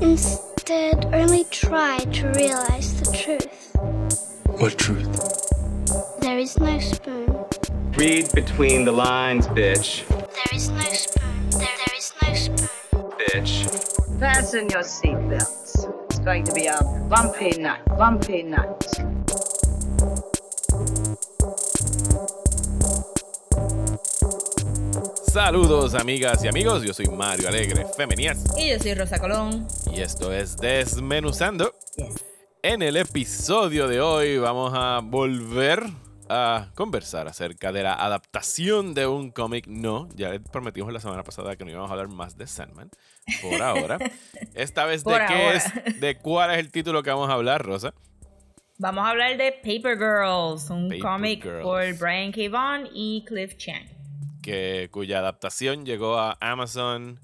Instead, only try to realize the truth. What truth? There is no spoon. Read between the lines, bitch. There is no spoon. There, there is no spoon. Bitch. Fasten your seatbelts. It's going to be a bumpy night, bumpy night. Saludos amigas y amigos, yo soy Mario Alegre Femenías Y yo soy Rosa Colón. Y esto es Desmenuzando. En el episodio de hoy vamos a volver a conversar acerca de la adaptación de un cómic. No, ya les prometimos la semana pasada que no íbamos a hablar más de Sandman. Por ahora. Esta vez de Por qué ahora. es, de cuál es el título que vamos a hablar, Rosa. Vamos a hablar de Paper Girls, un cómic por Brian K. Vaughan y Cliff Chang. que, cuya adaptación llegó a Amazon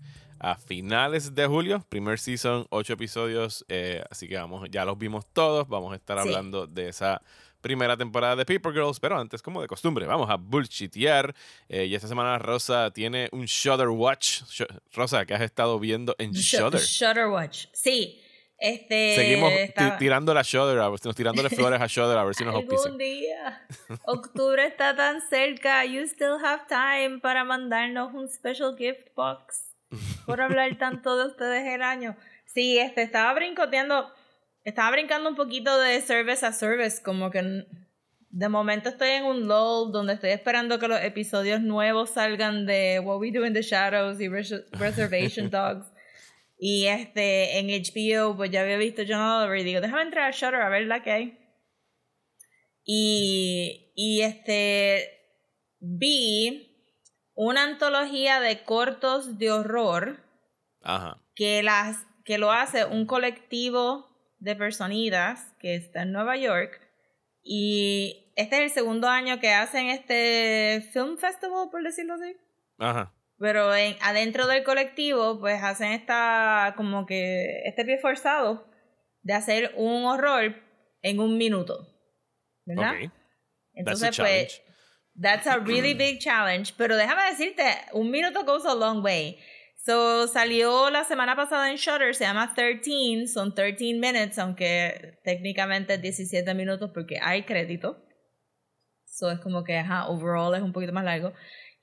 a finales de julio. Primer season, ocho episodios. eh, así que vamos, ya los vimos todos. Vamos a estar Sí. hablando de esa primera temporada de Paper Girls. Pero antes, como de costumbre, vamos a bullshitear. Eh, y esta semana Rosa tiene un Shudder Watch. Sh- Rosa, que has estado viendo en Shudder. Shudder Watch. Sí. Este. Seguimos tirando la Shudder, a ver tirándole flores a Shudder, a ver si nos auspician. Día. Octubre está tan cerca. You still have time para mandarnos un special gift box. Por hablar tanto de ustedes el año. Sí, este estaba brincoteando. Estaba brincando un poquito de service a service. Como que de momento estoy en un lull donde estoy esperando que los episodios nuevos salgan de What We Do in the Shadows y Res- Reservation Dogs. Y este, en HBO, pues ya había visto John Oliver y digo, déjame entrar a Shutter a ver la que hay. Y, y este, vi una antología de cortos de horror Ajá. que, las, que lo hace un colectivo de personitas que está en Nueva York. Y este es el segundo año que hacen este Film Festival, por decirlo así. Ajá. Pero en, adentro del colectivo, pues hacen esta, como que, este pie forzado de hacer un horror en un minuto. ¿Verdad? Ok. Entonces, challenge. That's a really big challenge. Pero déjame decirte, un minuto goes a long way. So, salió la semana pasada en Shutter, se llama 13, son 13 minutes, aunque técnicamente es 17 minutos porque hay crédito. So, es como que, ajá, overall es un poquito más largo.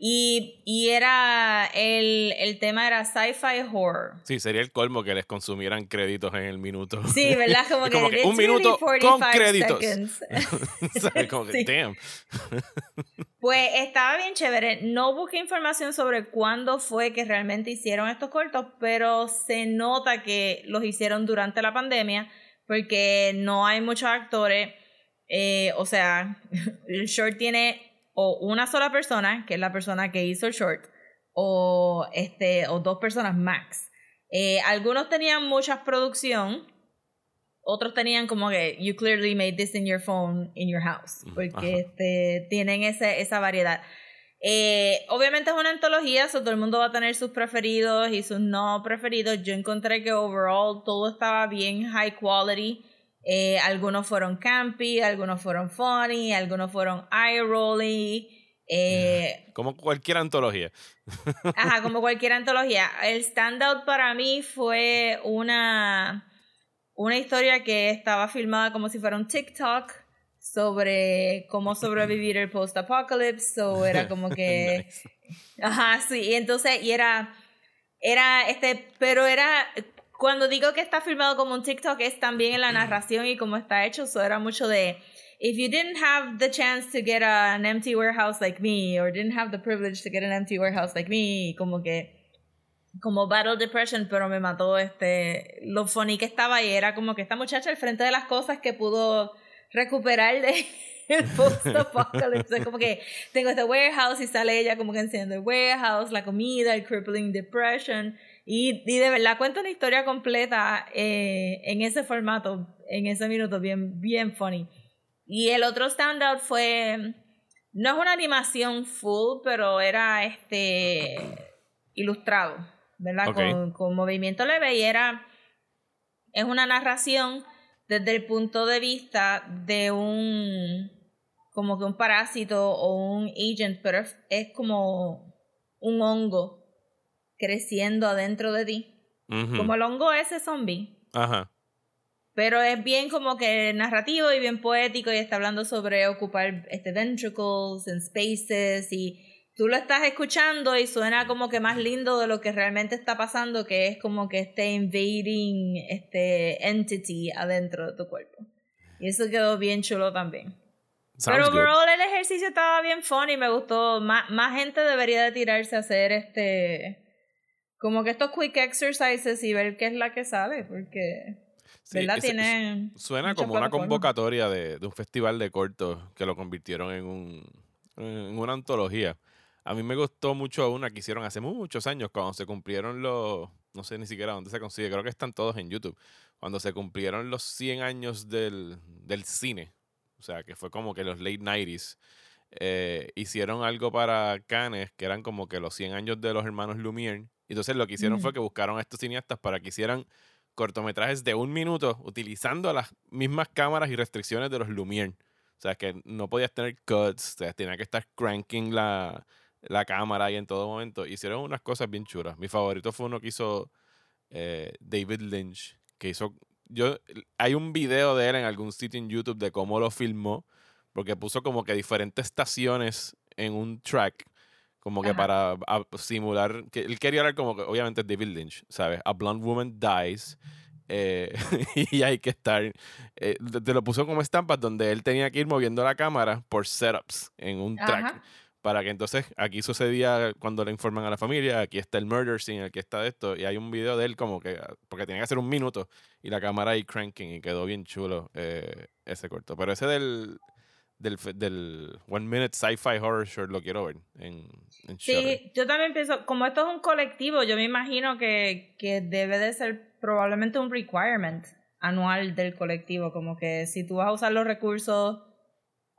Y, y era, el, el tema era sci-fi horror. Sí, sería el colmo que les consumieran créditos en el minuto. Sí, ¿verdad? Como que, como que un "It's really minuto con 45 créditos. seconds". ¿Sabes? Como que, Sí. damn. Pues estaba bien chévere. No busqué información sobre cuándo fue que realmente hicieron estos cortos, pero se nota que los hicieron durante la pandemia porque no hay muchos actores. Eh, o sea, el short tiene o una sola persona, que es la persona que hizo el short, o, este, o dos personas max. Eh, algunos tenían mucha producción, otros tenían como que you clearly made this in your phone in your house porque Ajá. este, tienen ese, esa variedad Eh, obviamente es una antología so todo el mundo va a tener sus preferidos y sus no preferidos yo encontré que overall todo estaba bien high quality Eh, algunos fueron campy algunos fueron funny algunos fueron eye rolling eh, Como cualquier antología. Ajá, como cualquier antología. El standout para mí fue una, una historia que estaba filmada como si fuera un TikTok sobre cómo sobrevivir el post-apocalypse. So era como que. Nice. Ajá, sí. Y entonces, y era. Era este. Pero era. Cuando digo que está filmado como un TikTok, es también en la narración y cómo está hecho. So era mucho de. If you didn't have the chance to get an empty warehouse like me, or didn't have the privilege to get an empty warehouse like me, como que. Como Battle Depression, pero me mató este. Lo funny que estaba y era como que esta muchacha al frente de las cosas que pudo recuperar de el post-apocalypse. Como que tengo este warehouse y sale ella como que enciende el warehouse, la comida, el crippling depression. Y, y de verdad cuenta una historia completa eh, en ese formato, en ese minuto, bien, bien funny. Y el otro standout fue, no es una animación full, pero era este ilustrado, ¿verdad? Con, con movimiento leve y era, es una narración desde el punto de vista de un, como que un parásito o un agent, pero es, es como un hongo creciendo adentro de ti Ujú. como el hongo ese zombie. Ajá. Pero es bien como que narrativo y bien poético y está hablando sobre ocupar este ventricles en spaces y tú lo estás escuchando y suena como que más lindo de lo que realmente está pasando, que es como que este invading este entity adentro de tu cuerpo. Y eso quedó bien chulo también. Sounds Pero good. overall el ejercicio estaba bien funny, me gustó. Más, más gente debería de tirarse a hacer este como que estos quick exercises y ver qué es la que sale, porque Sí, ¿verdad? Tiene Suena como una convocatoria de, de un festival de cortos que lo convirtieron en, un, en una antología. A mí me gustó mucho una que hicieron hace muchos años, cuando se cumplieron los, no sé ni siquiera dónde se consigue, creo que están todos en YouTube, cuando se cumplieron los 100 años del, del cine, o sea, que fue como que los late 90s, eh, hicieron algo para Cannes, que eran como que los 100 años de los hermanos Lumière. Entonces lo que hicieron Mm. fue que buscaron a estos cineastas para que hicieran cortometrajes de un minuto utilizando las mismas cámaras y restricciones de los Lumière. O sea, que no podías tener cuts, o sea, tenía que estar cranking la, la cámara ahí en todo momento. Hicieron unas cosas bien chulas. Mi favorito fue uno que hizo eh, David Lynch, que hizo... Yo, hay un video de él en algún sitio en YouTube de cómo lo filmó, porque puso como que diferentes estaciones en un track, como que Ajá. para a- simular, que él quería hablar como que, obviamente David Lynch, ¿sabes? A blonde woman dies, eh, y hay que estar, eh, te lo puso como estampas donde él tenía que ir moviendo la cámara por setups en un track. Ajá. Para que entonces aquí sucedía cuando le informan a la familia, aquí está el murder scene, aquí está esto, y hay un video de él como que, ah, porque tenía que hacer un minuto, y la cámara ahí cranking, y quedó bien chulo eh, ese corto. Pero ese del, del, del One Minute Sci-Fi Horror Short lo quiero ver en, en. Sí, yo también pienso, como esto es un colectivo, yo me imagino que, que debe de ser probablemente un requirement anual del colectivo, como que si tú vas a usar los recursos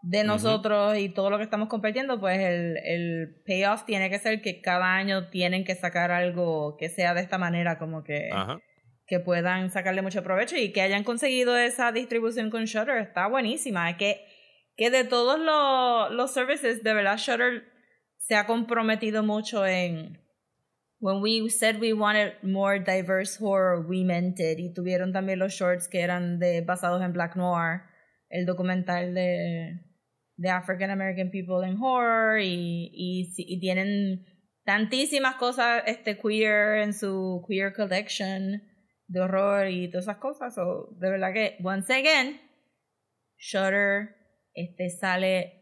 de nosotros y todo lo que estamos compartiendo, pues el, el payoff tiene que ser que cada año tienen que sacar algo que sea de esta manera, como que, Ajá. que puedan sacarle mucho provecho y que hayan conseguido esa distribución con Shutter está buenísima. Es que, que de todos los, los services, de verdad Shutter se ha comprometido mucho en when we said we wanted more diverse horror, we meant it. Y tuvieron también los shorts que eran de basados en Black Noir, el documental de, de African American People in Horror y, y, tienen tantísimas cosas este queer en su queer collection de horror y todas esas cosas. So, de verdad que, once again, Shutter este, sale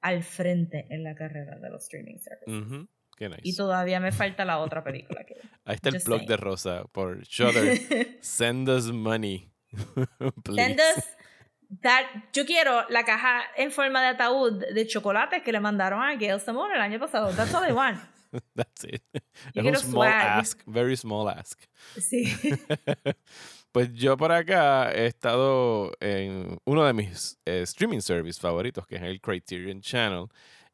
al frente en la carrera de los streaming services. Qué nice. Y todavía me falta la otra película que Ahí está el blog saying. de Rosa por Shudder. Send us money. Please. Send us that- yo quiero la caja en forma de ataúd de chocolates que le mandaron a Gail Simone el año pasado. That's all I want. That's it. Yo Es un small swag. ask, very small ask. Sí. Pues yo por acá he estado en uno de mis eh, streaming service favoritos, que es el Criterion Channel.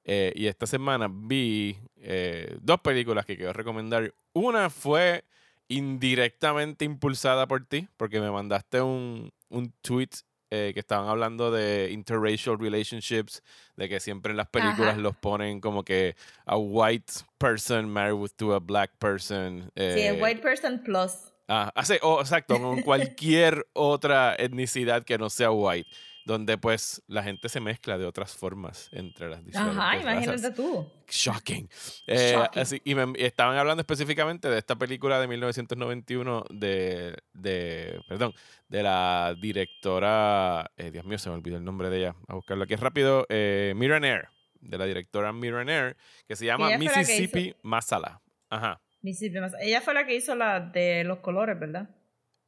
eh, y esta semana vi eh, dos películas que quiero recomendar. Una fue indirectamente impulsada por ti, porque me mandaste un, un tweet eh, que estaban hablando de interracial relationships, de que siempre en las películas Ajá. los ponen como que a white person married with to a black person. Sí, eh, el White Person Plus. Ah, hace, oh, exacto, con cualquier otra etnicidad que no sea white, donde pues la gente se mezcla de otras formas entre las diferentes Ajá, imagínate tú. Shocking. Eh, Shocking. así- y, me- estaban hablando específicamente de esta película de 1991 de, de perdón, de la directora, eh, Dios mío, se me olvidó el nombre de ella, a buscarlo aquí rápido, eh, Nair, de la directora Mira Nair, que se llama Mississippi Masala. Ajá. Ella fue la que hizo la de los colores, ¿verdad?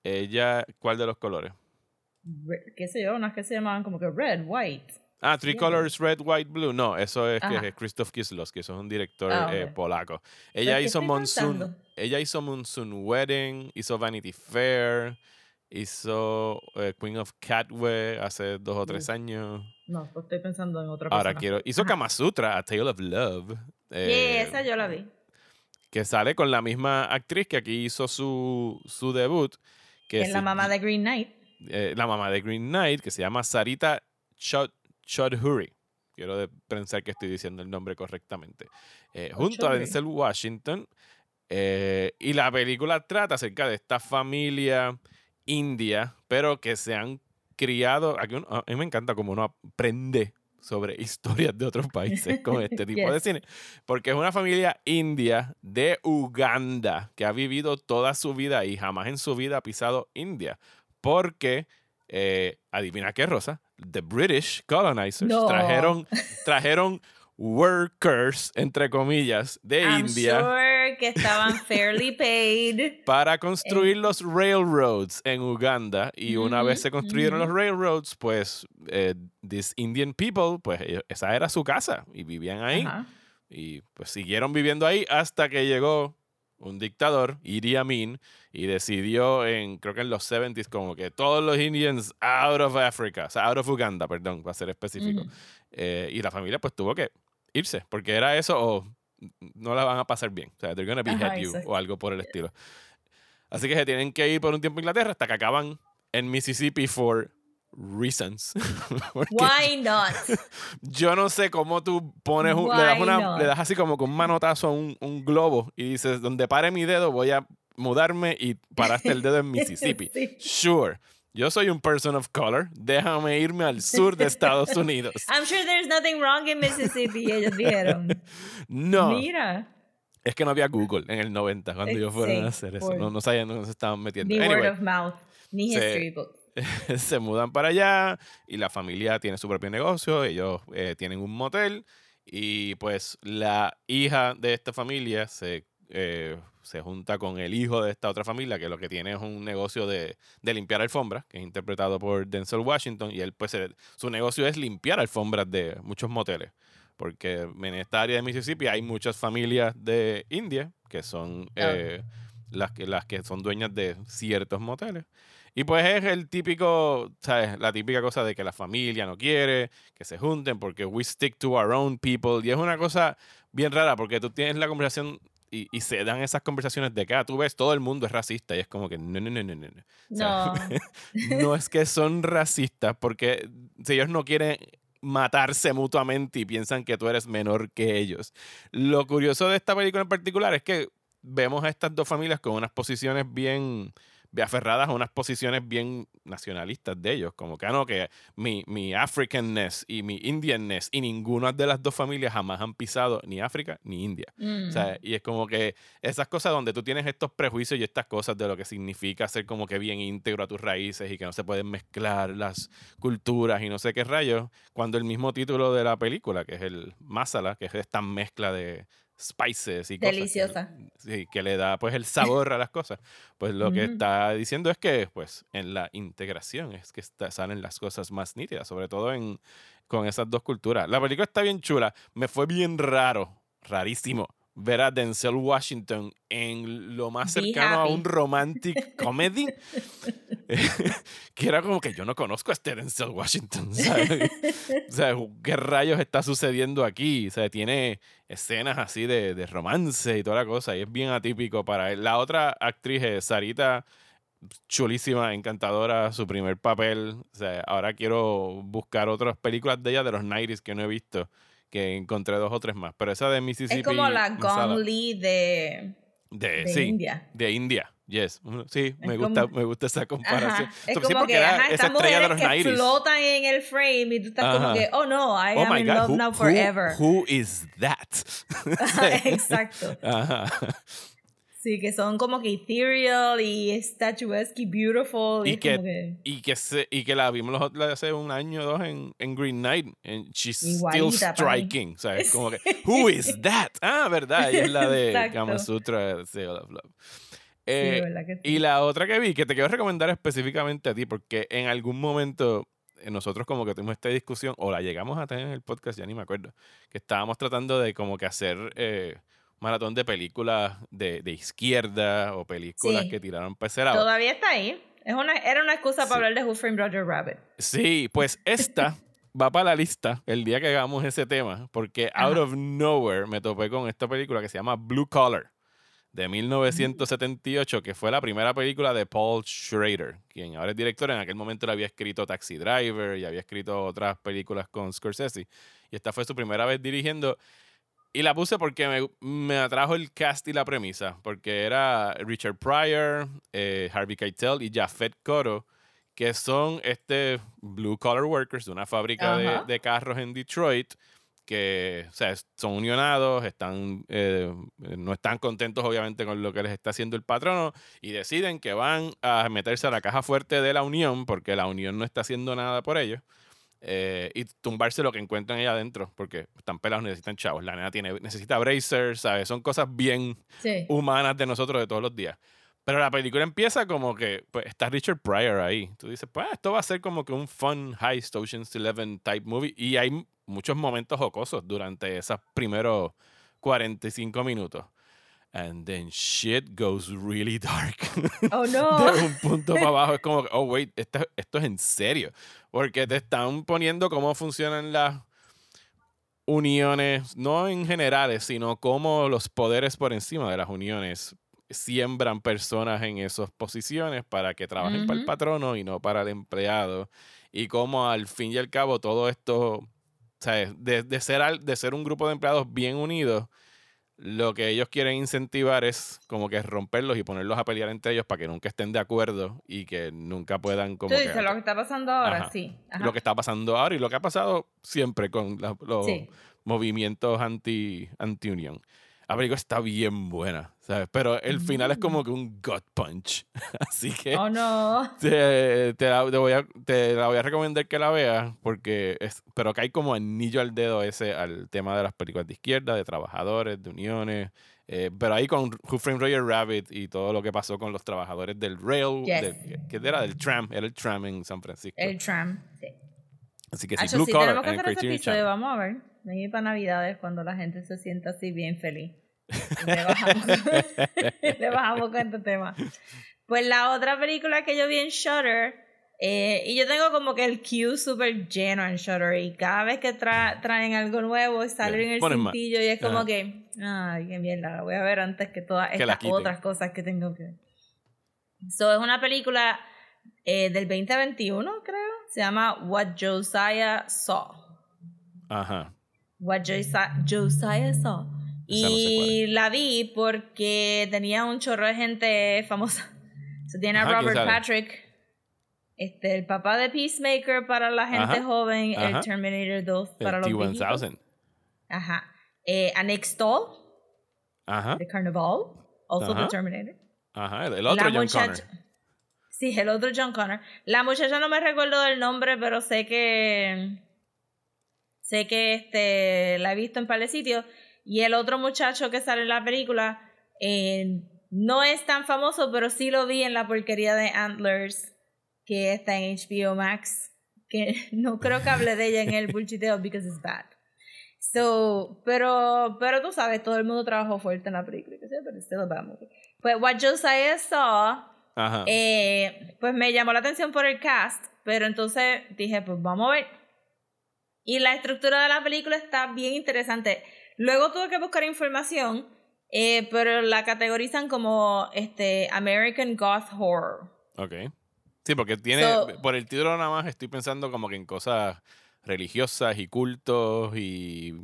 Ella, ¿cuál de los colores? Re- qué sé yo, unas que se llamaban como que red, white. Ah, Three. Colors, Red, White, Blue. No, eso es, que es Krzysztof Kieslowski, eso es un director Ah, eh, polaco. Ella ¿qué hizo Monsoon, pensando? ella hizo Monsoon Wedding, hizo Vanity Fair, hizo eh, Queen of Catway hace dos o tres años. No, pues estoy pensando en otra Ahora persona. quiero, hizo Ajá. Kama Sutra, A Tale of Love, eh, esa yo la vi. Que sale con la misma actriz que aquí hizo su, su debut. Que es la mamá de Green Knight. eh, la mamá de Green Knight, que se llama Sarita Chod- Chodhuri. Quiero de- pensar que estoy diciendo el nombre correctamente. Eh, junto a. Denzel Washington, Eh, y la película trata acerca de esta familia india, pero que se han criado. Aquí uno- a mí me encanta como uno aprende sobre historias de otros países con este tipo de cine. Porque es una familia india de Uganda que ha vivido toda su vida y jamás en su vida ha pisado India. Porque, eh, adivina qué, Rosa, the British colonizers No. trajeron, trajeron workers, entre comillas, de I'm India sure que estaban fairly paid. para construir Eh. los railroads en Uganda y una vez se construyeron los railroads, pues eh, these Indian people, pues ellos- esa era su casa y vivían ahí Ajá. y pues siguieron viviendo ahí hasta que llegó un dictador, Idi Amin, y decidió en, creo que en los 70s, como que todos los Indians out of Africa, o sea, out of Uganda, perdón, para ser específico. Eh, y la familia pues tuvo que irse, porque era eso o no la van a pasar bien. O sea, they're gonna behead Ajá, you o algo por el estilo. Así que se tienen que ir por un tiempo a Inglaterra hasta que acaban en Mississippi for reasons. Why not? yo no sé cómo tú pones un- le, das una, le das así como con un manotazo a un, un globo y dices, donde pare mi dedo voy a mudarme y paraste el dedo en Mississippi. Sí. Sure. Yo soy un person of color. Déjame irme al sur de Estados Unidos. I'm sure there's nothing wrong in Mississippi, ellos dijeron. No. Mira. Es que no había Google en el 90 cuando ellos fueron sí, a hacer eso. No, no sabían, no se estaban metiendo. Ni Anyway, word of mouth, ni history book. se mudan para allá y la familia tiene su propio negocio. Ellos eh, tienen un motel y pues la hija de esta familia se, eh, se junta con el hijo de esta otra familia que lo que tiene es un negocio de, de limpiar alfombras, que es interpretado por Denzel Washington y él pues su negocio es limpiar alfombras de muchos moteles. Porque en esta área de Mississippi hay muchas familias de India que son Ah. eh, las, que, las que son dueñas de ciertos moteles. Y pues es el típico, ¿sabes? La típica cosa de que la familia no quiere que se junten porque we stick to our own people. Y es una cosa bien rara porque tú tienes la conversación y, y se dan esas conversaciones de que ah, tú ves todo el mundo es racista y es como que no, no, no, no, no. no. O sea, No. no es que son racistas porque si ellos no quieren matarse mutuamente y piensan que tú eres menor que ellos. Lo curioso de esta película en particular es que vemos a estas dos familias con unas posiciones bien aferradas a unas posiciones bien nacionalistas de ellos, como que ah, no, que mi, mi Africanness y mi Indianness y ninguna de las dos familias jamás han pisado ni África ni India. Mm. O sea, y es como que esas cosas donde tú tienes estos prejuicios y estas cosas de lo que significa ser como que bien íntegro a tus raíces y que no se pueden mezclar las culturas y no sé qué rayos, cuando el mismo título de la película, que es el masala, que es esta mezcla de spices y cosas. que- Deliciosa. sí, que le da pues el sabor a las cosas. Pues lo que Ujú. está diciendo es que pues en la integración es que está- salen las cosas más nítidas, sobre todo en con esas dos culturas. La película está bien chula, me fue bien raro, rarísimo ver a Denzel Washington en lo más cercano a un romantic comedy. que era como que yo no conozco a este Denzel Washington, ¿sabes? o sea, ¿qué rayos está sucediendo aquí? O sea, tiene escenas así de, de romance y toda la cosa, y es bien atípico para él. La otra actriz es Sarita, chulísima, encantadora, su primer papel. O sea, ahora quiero buscar otras películas de ella de los 90s que no he visto, que encontré dos o tres más, pero esa de Mississippi... Es como la Li de, de, de sí, India. de India. Yes, sí, me Es gusta, como- me gusta esa comparación. Ajá. Es So, sí, como porque que ajá, esa estrella de los que 90s. flotan en el frame y tú estás Ajá. como que, oh no, I Oh am in God, love who, now who- forever. who is that? Exacto. Ajá. Sí, que son como que ethereal y statuesque y beautiful. Y, Y que, como que y, que se, y que la vimos hace un año o dos en, en Green Knight. And she's Igualita, still striking. O sea, es como que, who is that? Ah, verdad. Ella es la de. Kama Sutra, Seal of Love. sí, Eh, de que sí. y la otra que vi, que te quiero recomendar específicamente a ti, porque en algún momento eh, nosotros como que tuvimos esta discusión, o la llegamos a tener en el podcast, ya ni me acuerdo, que estábamos tratando de como que hacer eh, maratón de películas de, de izquierda o películas Sí. que tiraron para ese lado. Todavía está ahí. Es una, era una excusa Sí. para hablar de Who Framed Roger Rabbit. Sí, pues esta va para la lista el día que hagamos ese tema, porque Ajá. out of nowhere me topé con esta película que se llama Blue Collar de 1978, que fue la primera película de Paul Schrader, quien ahora es director. En aquel momento le había escrito Taxi Driver y había escrito otras películas con Scorsese. Y esta fue su primera vez dirigiendo. Y la puse porque me, me atrajo el cast y la premisa, porque era Richard Pryor, eh, Harvey Keitel y Jafet Coro, que son este blue collar workers de una fábrica de, de carros en Detroit, que o sea, son unionados, están, eh, no están contentos obviamente con lo que les está haciendo el patrono y deciden que van a meterse a la caja fuerte de la unión, porque la unión no está haciendo nada por ellos eh, y tumbarse lo que encuentran ahí adentro, porque están pelados, necesitan chavos. La nena tiene, necesita bracers, ¿sabes? Son cosas bien Sí. humanas de nosotros de todos los días. Pero la película empieza como que pues, está Richard Pryor ahí. Tú dices, pues esto va a ser como que un fun Heist Ocean's Eleven type movie. Y hay muchos momentos jocosos durante esos primeros 45 minutos. And then shit goes really dark. Oh no. de un punto para abajo es como, oh, wait, esto, esto es en serio. Porque te están poniendo cómo funcionan las uniones, no en generales, sino cómo los poderes por encima de las uniones siembran personas en esas posiciones para que trabajen para el patrono y no para el empleado. Y cómo al fin y al cabo todo esto, ¿sabes? De, de ser, al- de ser un grupo de empleados bien unidos, lo que ellos quieren incentivar es como que romperlos y ponerlos a pelear entre ellos para que nunca estén de acuerdo y que nunca puedan como que- lo que está pasando ahora, Ajá. sí. Ajá. lo que está pasando ahora y lo que ha pasado siempre con la- los Sí. movimientos anti, anti-unión. La película está bien buena, ¿sabes? Pero el final es como que un gut punch. Así que Oh no. te, te la, te voy a, te la voy a recomendar que la veas porque es, pero cae como anillo al dedo ese al tema de las películas de izquierda, de trabajadores, de uniones. eh, pero ahí con Who Framed Roger Rabbit y todo lo que pasó con los trabajadores del rail, Yes. del- que era del tram, era el tram en San Francisco. El tram. Sí. Así que sí, Blue sí, Collar tenemos que hacer ese episodio, vamos a ver. Maybe para Navidades, cuando la gente se sienta así bien feliz. Le bajamos, le bajamos con este tema. Pues la otra película que yo vi en Shutter, eh, y yo tengo como que el queue súper lleno en Shutter, y cada vez que tra- traen algo nuevo, sale Bien, en el más. cintillo, y es como Ajá. que, ay, qué mierda, la voy a ver antes que todas Que estas otras cosas que tengo que ver. So, es una película eh, del 2021, creo. Se llama What Josiah Saw. Ajá. What Josiah, Josiah Saw. Esa no sé Y la vi porque tenía un chorro de gente famosa. So, tiene a Ajá, ¿quién Robert? Patrick, este, el papá de Peacemaker para la gente Ajá, joven, ajá. el Terminator 2 para El los viejitos. T-1000. Ajá. Eh, a Nick Ajá. de Carnival, also Ajá. the Terminator. Ajá. El otro la John. Connor. Sí, el otro John Connor. La muchacha no me recuerdo del nombre, pero sé que. Sé que este la he visto en par de sitios. Y el otro muchacho que sale en la película eh, no es tan famoso, pero sí lo vi en la porquería de Antlers, que está en HBO Max. Que no creo que hable de ella en el bullshiteo because it's bad. So, pero, pero tú sabes, todo el mundo trabajó fuerte en la película, pero still a movie. Pues What Josiah Saw Ajá. eh, pues me llamó la atención por el cast, pero entonces dije, pues vamos a ver. Y la estructura de la película está bien interesante. Luego tuve que buscar información, eh, pero la categorizan como este American Goth Horror. Ok. Sí, porque tiene, So- por el título nada más estoy pensando como que en cosas religiosas y cultos y...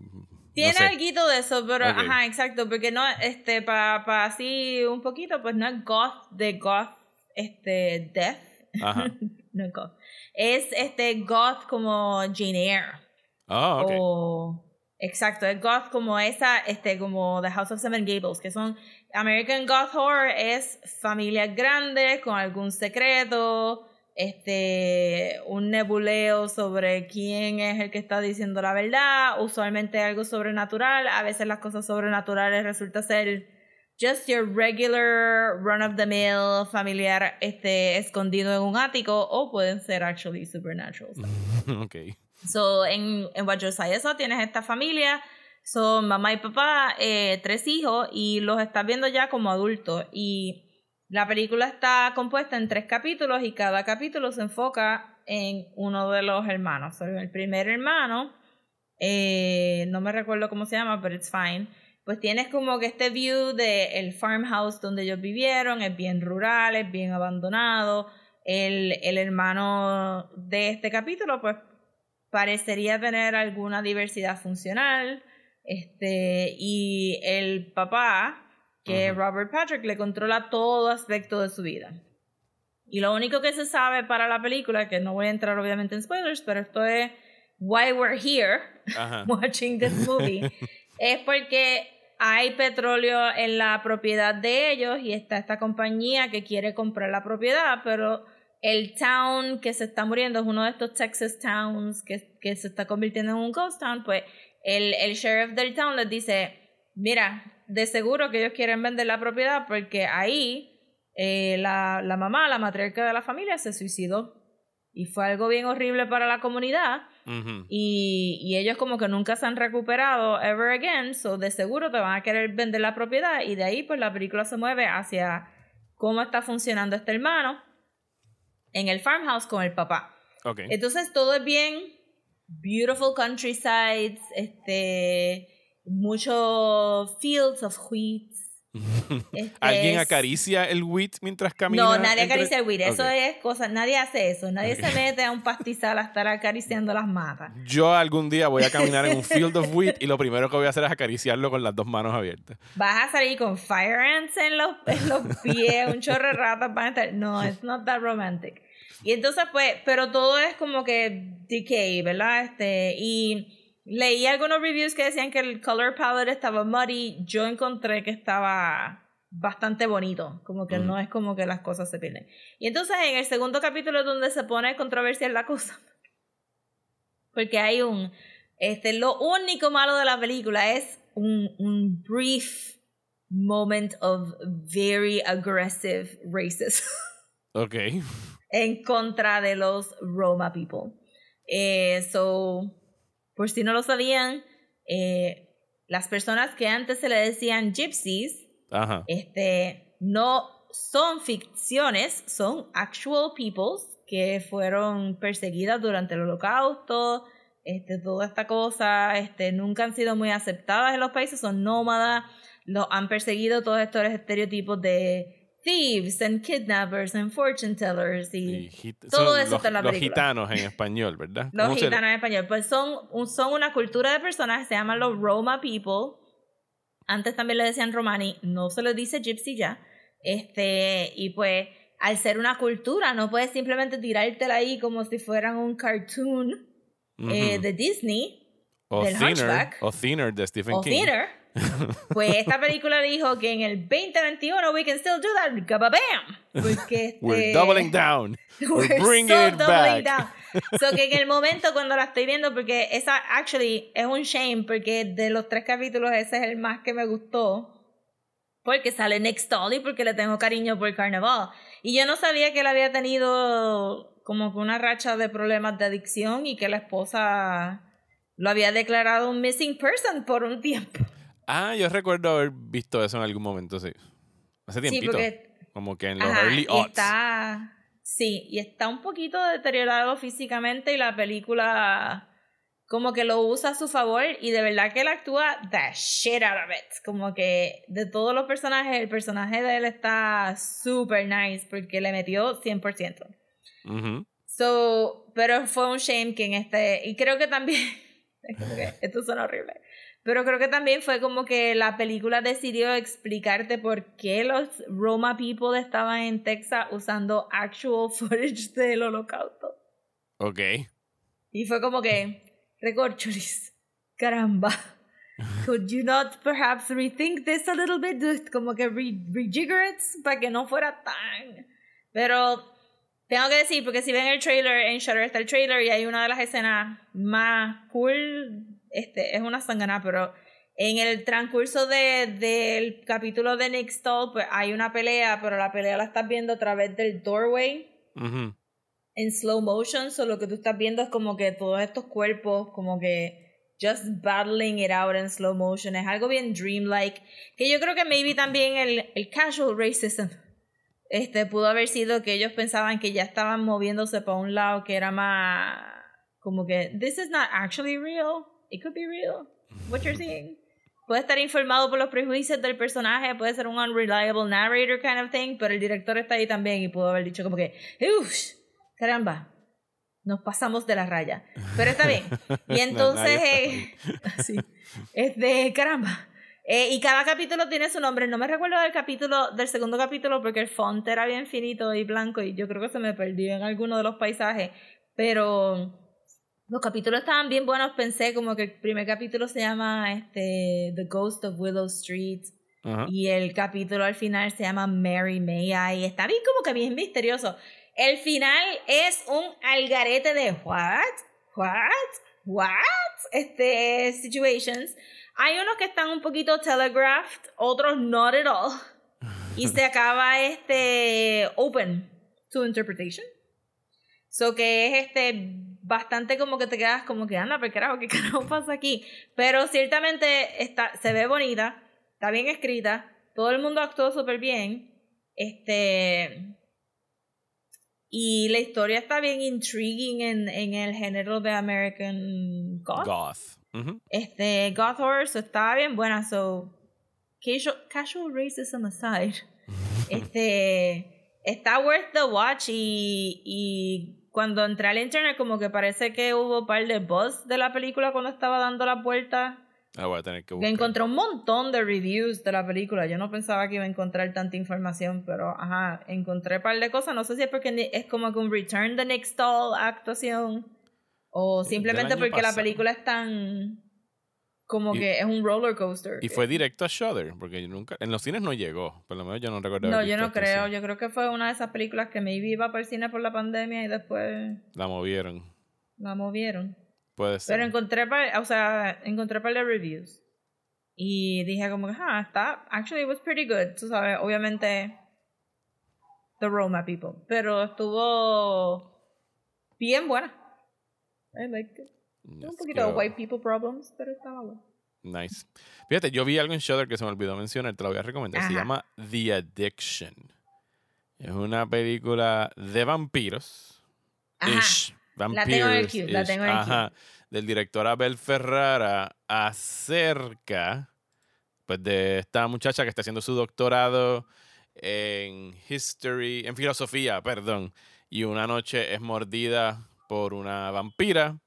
Tiene no sé. algo de eso, pero ajá, exacto, porque no, este, para así un poquito, pues no es goth de goth, este, death, Ajá. no es goth. Es este goth como Jane Eyre. Ah, ok. O exacto, es goth como esa, este, como The House of Seven Gables, que son American Goth Horror es familias grandes con algún secreto, este, un nebuleo sobre quién es el que está diciendo la verdad, usualmente algo sobrenatural, a veces las cosas sobrenaturales resulta ser just your regular run of the mill familiar este escondido en un ático o pueden ser actually supernatural. ok. So, en, en What Saw tienes esta familia, son mamá y papá, eh, tres hijos, y los estás viendo ya como adultos. Y la película está compuesta en tres capítulos y cada capítulo se enfoca en uno de los hermanos. So, el primer hermano, eh, no me recuerdo cómo se llama, pero it's fine. Pues tienes como que este view de farmhouse donde ellos vivieron, es bien rural, es bien abandonado. El, el hermano de este capítulo, pues parecería tener alguna diversidad funcional. Este, y el papá, que. Robert Patrick, le controla todo aspecto de su vida. Y lo único que se sabe para la película, que no voy a entrar obviamente en spoilers, pero esto es why we're here Ajá. watching this movie, es porque hay petróleo en la propiedad de ellos y está esta compañía que quiere comprar la propiedad, pero el town que se está muriendo es uno de estos Texas towns que, que se está convirtiendo en un ghost town, pues el, el sheriff del town les dice, mira, de seguro que ellos quieren vender la propiedad porque ahí eh, la, la mamá, la matriarca de la familia, se suicidó. Y fue algo bien horrible para la comunidad. Y, y ellos como que nunca se han recuperado ever again, so de seguro te van a querer vender la propiedad y de ahí pues la película se mueve hacia cómo está funcionando este hermano en el farmhouse con el papá. Ok. Entonces todo es bien beautiful countrysides, este muchos fields of wheat. este, ¿Alguien acaricia el wheat mientras camina? no, nadie entre- acaricia el weed. Eso Ok. es cosa, nadie hace eso. Nadie se mete a un pastizal a estar acariciando las matas. Yo algún día voy a caminar en un field of wheat y lo primero que voy a hacer es acariciarlo con las dos manos abiertas. Vas a salir con fire ants en los, en los pies, un chorro de ratas van a estar. No, it's not that romantic. Y entonces, pues, pero todo es como que decay, ¿verdad? Este, y leí algunos reviews que decían que el color palette estaba muddy. Yo encontré que estaba bastante bonito, como que Mm. no es como que las cosas se pierden. Y entonces en el segundo capítulo es donde se pone controversial la cosa. Porque hay un, este, lo único malo de la película es un, un brief moment of very aggressive racism Ok. En contra de los Roma people. Eh, so, por si no lo sabían, eh, las personas que antes se le decían gypsies, Ajá. este, no son ficciones, son actual peoples que fueron perseguidas durante el holocausto, este, toda esta cosa, este, nunca han sido muy aceptadas en los países, son nómadas, lo han perseguido todos estos estereotipos de thieves and kidnappers and fortune tellers y Y todo eso los, está en la los película. gitanos en español, ¿verdad? los ¿Cómo se- gitanos en español, pues son, son una cultura de personas que se llaman los Roma people. Antes también le decían Romani, no se les dice Gypsy ya. Este, y pues, al ser una cultura, no puedes simplemente tirártela ahí como si fueran un cartoon eh, de Disney o del Thinner, Hunchback. o Thinner de Stephen o King. theater. Pues esta película dijo que en el 2021 we can still do that, kababam. Porque We're este- doubling down. We're, We're bringing so it doubling back. down. So que en el momento cuando la estoy viendo, porque esa actually es un shame, porque de los tres capítulos ese es el más que me gustó. Porque sale Nick Stoll y porque le tengo cariño por Carnaval. Y yo no sabía que él había tenido como que una racha de problemas de adicción y que la esposa lo había declarado un missing person por un tiempo. Ah, yo recuerdo haber visto eso en algún momento, sí. Hace Sí, tiempito. porque Como que en los Ajá, early aughts. está, sí, y está un poquito deteriorado físicamente y la película como que lo usa a su favor y de verdad que él actúa the shit out of it. Como que de todos los personajes, el personaje de él está super nice porque le metió 100%. Ujú. So, pero fue un shame que en este, y creo que también, es como que esto suena horrible, pero creo que también fue como que la película decidió explicarte por qué los Roma people estaban en Texas usando actual footage del holocausto. Ok. Y fue como que, recorcholis, caramba. Could you not perhaps rethink this a little bit? Como que re rejigger it para que no fuera tan. Pero tengo que decir, porque si ven el trailer, en Shutter está el trailer y hay una de las escenas más cool. Este, es una sangana, pero en el transcurso de, del capítulo de Nick Stoll, pues hay una pelea, pero la pelea la estás viendo a través del doorway Ujú. en slow motion, so lo que tú estás viendo es como que todos estos cuerpos, como que just battling it out en slow motion. Es algo bien dreamlike. Que yo creo que maybe también el, el casual racism este, pudo haber sido que ellos pensaban que ya estaban moviéndose para un lado que era más como que this is not actually real. It could be real. What you're seeing. Puede estar informado por los prejuicios del personaje, puede ser un unreliable narrator kind of thing, pero el director está ahí también y pudo haber dicho como que, uff, caramba, nos pasamos de la raya. Pero está bien. Y entonces, eh, sí, este, caramba. Eh, y cada capítulo tiene su nombre. No me recuerdo del capítulo, del segundo capítulo, porque el font era bien finito y blanco, y yo creo que se me perdió en alguno de los paisajes. Pero los capítulos estaban bien buenos. Pensé como que el primer capítulo se llama este, The Ghost of Willow Street. Ajá. Y el capítulo al final se llama Mary May I. Y está bien como que bien misterioso. El final es un algarete de what, what, what, este, situations. Hay unos que están un poquito telegraphed, otros not at all. Y se acaba este open to interpretation. So que es este bastante como que te quedas como que anda, pero carajo, ¿qué carajo pasa aquí? Pero ciertamente está, se ve bonita, está bien escrita, todo el mundo actuó súper bien. Este. Y la historia está bien intriguing en, en el género de American Goth. Goth. Este, Goth Horror, so estaba bien buena, so. Casual, casual racism aside. este. Está worth the watch y. y cuando entré al internet, como que parece que hubo un par de buzz de la película cuando estaba dando la vuelta. Ah, voy a tener que buscar. encontré un montón de reviews de la película. Yo no pensaba que iba a encontrar tanta información, pero ajá, encontré un par de cosas. No sé si es porque es como que un return Nick Stahl a actuación o simplemente porque la película es tan como Y- que es un roller coaster. Y fue directo a Shudder, porque yo nunca, en los cines no llegó, por lo menos yo no recuerdo. No, yo no esto en creo. Yo creo que fue una de esas películas que maybe iba para el cine por la pandemia y después La movieron, la movieron. puede ser. Pero encontré, o sea, encontré par de reviews. Y dije como que, ah, está, actually it was pretty good. Tú sabes, obviamente, the Roma people. Pero estuvo bien buena. I liked it. Un Yes, poquito de white people problems, pero estaba bueno. Nice. Fíjate, yo vi algo en Shudder que se me olvidó mencionar, te lo voy a recomendar. Se llama The Addiction. Es una película de vampiros. Ajá. Ish. La tengo en el Vampiros. la tengo en el queue. Ajá. Del director Abel Ferrara acerca pues de esta muchacha que está haciendo su doctorado en history, en filosofía, perdón, y una noche es mordida por una vampira.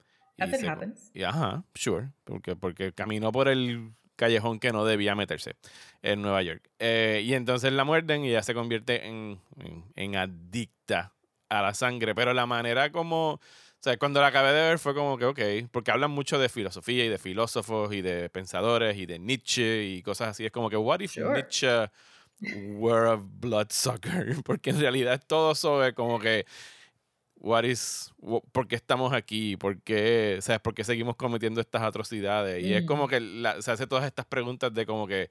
Y se happens. ajá, sure, porque, porque caminó por el callejón que no debía meterse en Nueva York. Eh, y entonces la muerden y ella se convierte en, en, en adicta a la sangre, pero la manera como... O sea, cuando la acabé de ver fue como que, ok, porque hablan mucho de filosofía y de filósofos y de pensadores y de Nietzsche y cosas así. Es como que, what if Sure. Nietzsche were a bloodsucker? Porque en realidad todo sobre como que, what is, wh- ¿por qué estamos aquí? ¿Por qué, sabes, por qué seguimos cometiendo estas atrocidades? Y es como Mm. que la- se hace todas estas preguntas de como que,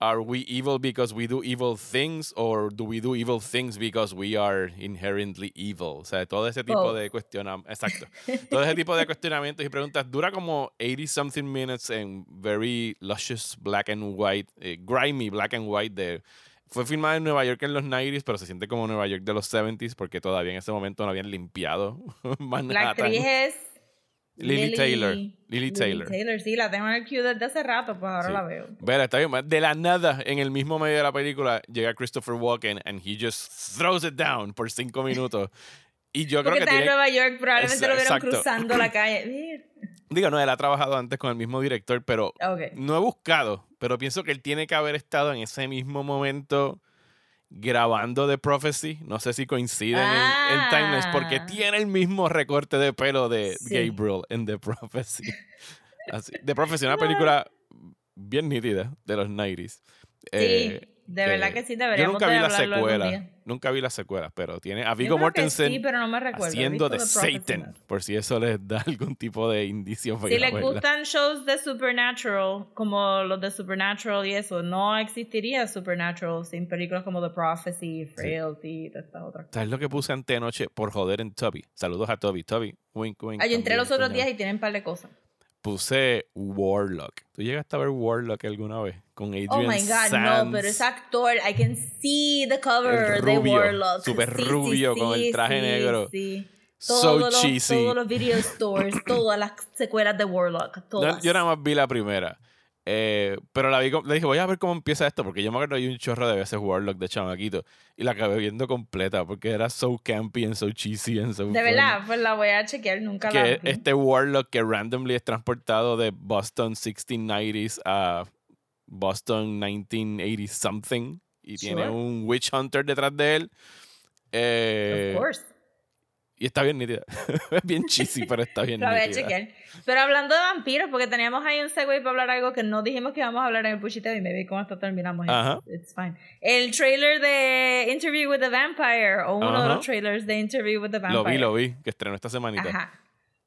are we evil because we do evil things or do we do evil things because we are inherently evil? O sea, todo ese tipo Both. de cuestionamientos, exacto. todo ese tipo de cuestionamientos y preguntas dura como 80 something minutes en very luscious black and white, eh, grimy black and white de fue filmada en Nueva York en los 90s, pero se siente como Nueva York de los 70s porque todavía en ese momento no habían limpiado Manhattan. La actriz es Lily Taylor. Lily Taylor. Taylor, sí, la tengo en el queue desde hace rato, pues ahora Sí. la veo. Ver, está bien. De la nada, en el mismo medio de la película, llega Christopher Walken and he just throws it down por cinco minutos. Y yo Porque creo que está en. Nueva York, probablemente Exa- lo vieron exacto. cruzando la calle. Digo, no, él ha trabajado antes con el mismo director, pero no he buscado, pero pienso que él tiene que haber estado en ese mismo momento grabando The Prophecy. No sé si coinciden en, en timelines, porque Ah. tiene el mismo recorte de pelo de Sí. Gabriel en The Prophecy. Así, The Prophecy, una película bien nítida de los 90s. Eh, Sí, de verdad que sí, Yo deberíamos nunca de vi la hablarlo algún secuela. día. Nunca vi las secuelas, pero tiene a Yo Vigo que Mortensen Sí, pero no me recuerdo. haciendo de Satan, por si eso les da algún tipo de indicio. Si les gustan shows de Supernatural, como los de Supernatural y eso, no existiría Supernatural sin películas como The Prophecy, Frailty y todas estas otras cosas. ¿Sabes lo que puse antenoche por joder en Toby? Saludos a Toby. Toby, wink, wink. Yo entré los otros días y tienen un par de cosas. Puse Warlock. ¿Tú llegaste a ver Warlock alguna vez? Con Adrian Oh my god, Sands. no, pero ese actor, I can see the cover El de rubio, Warlock. súper Sí, sí, rubio, con el traje negro. Sí. So los, cheesy. todos los video stores, todas las secuelas de Warlock, No, todas. yo nada más vi la primera. Eh, pero la vi, le dije, voy a ver cómo empieza esto, porque yo me acuerdo hay un chorro de veces Warlock de chamaquito. Y la acabé viendo completa, porque era so campy and so cheesy and so De verdad, pues la voy a chequear, nunca la Que vi. este Warlock que randomly es transportado de Boston 1690s a Boston 1980 something. Y tiene Sure. un witch hunter detrás de él. Eh, Of course. Y está bien nítida. es bien cheesy, pero está bien La voy a nítida. chequear. Pero hablando de vampiros, porque teníamos ahí un segue para hablar algo que no dijimos que íbamos a hablar en el puchiteo y me vi cómo esto terminamos. Ajá. It's fine. El trailer de Interview with the Vampire, o uno de los trailers de Interview with the Vampire. Lo vi, lo vi, que estrenó esta semanita. Ajá.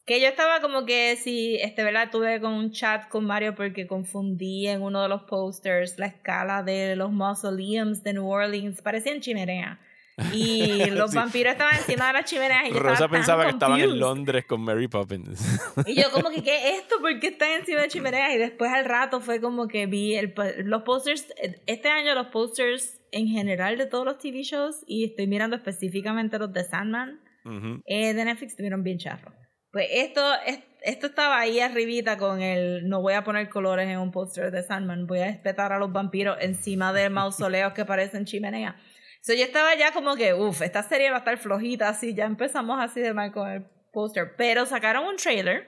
Que yo estaba como que si, este, ¿verdad? Tuve con un chat con Mario porque confundí en uno de los posters la escala de los mausoleums de New Orleans. Parecían chimeneas. Y los Sí. vampiros estaban encima de las chimeneas y yo Rosa pensaba que estaban en. Londres con Mary Poppins. Y yo como que, ¿qué es esto? ¿Por qué están encima de chimeneas? Y después al rato fue como que vi el, los posters, este año los posters en general de todos los TV shows y estoy mirando específicamente los de Sandman Ujú. eh, de Netflix, estuvieron bien charros. Pues esto, es- esto estaba ahí arribita con el, no voy a poner colores en un póster de Sandman, voy a espetar a los vampiros encima de mausoleos que parecen chimeneas. So yo estaba ya como que, uff, esta serie va a estar flojita, así, ya empezamos así de mal con el póster. Pero sacaron un trailer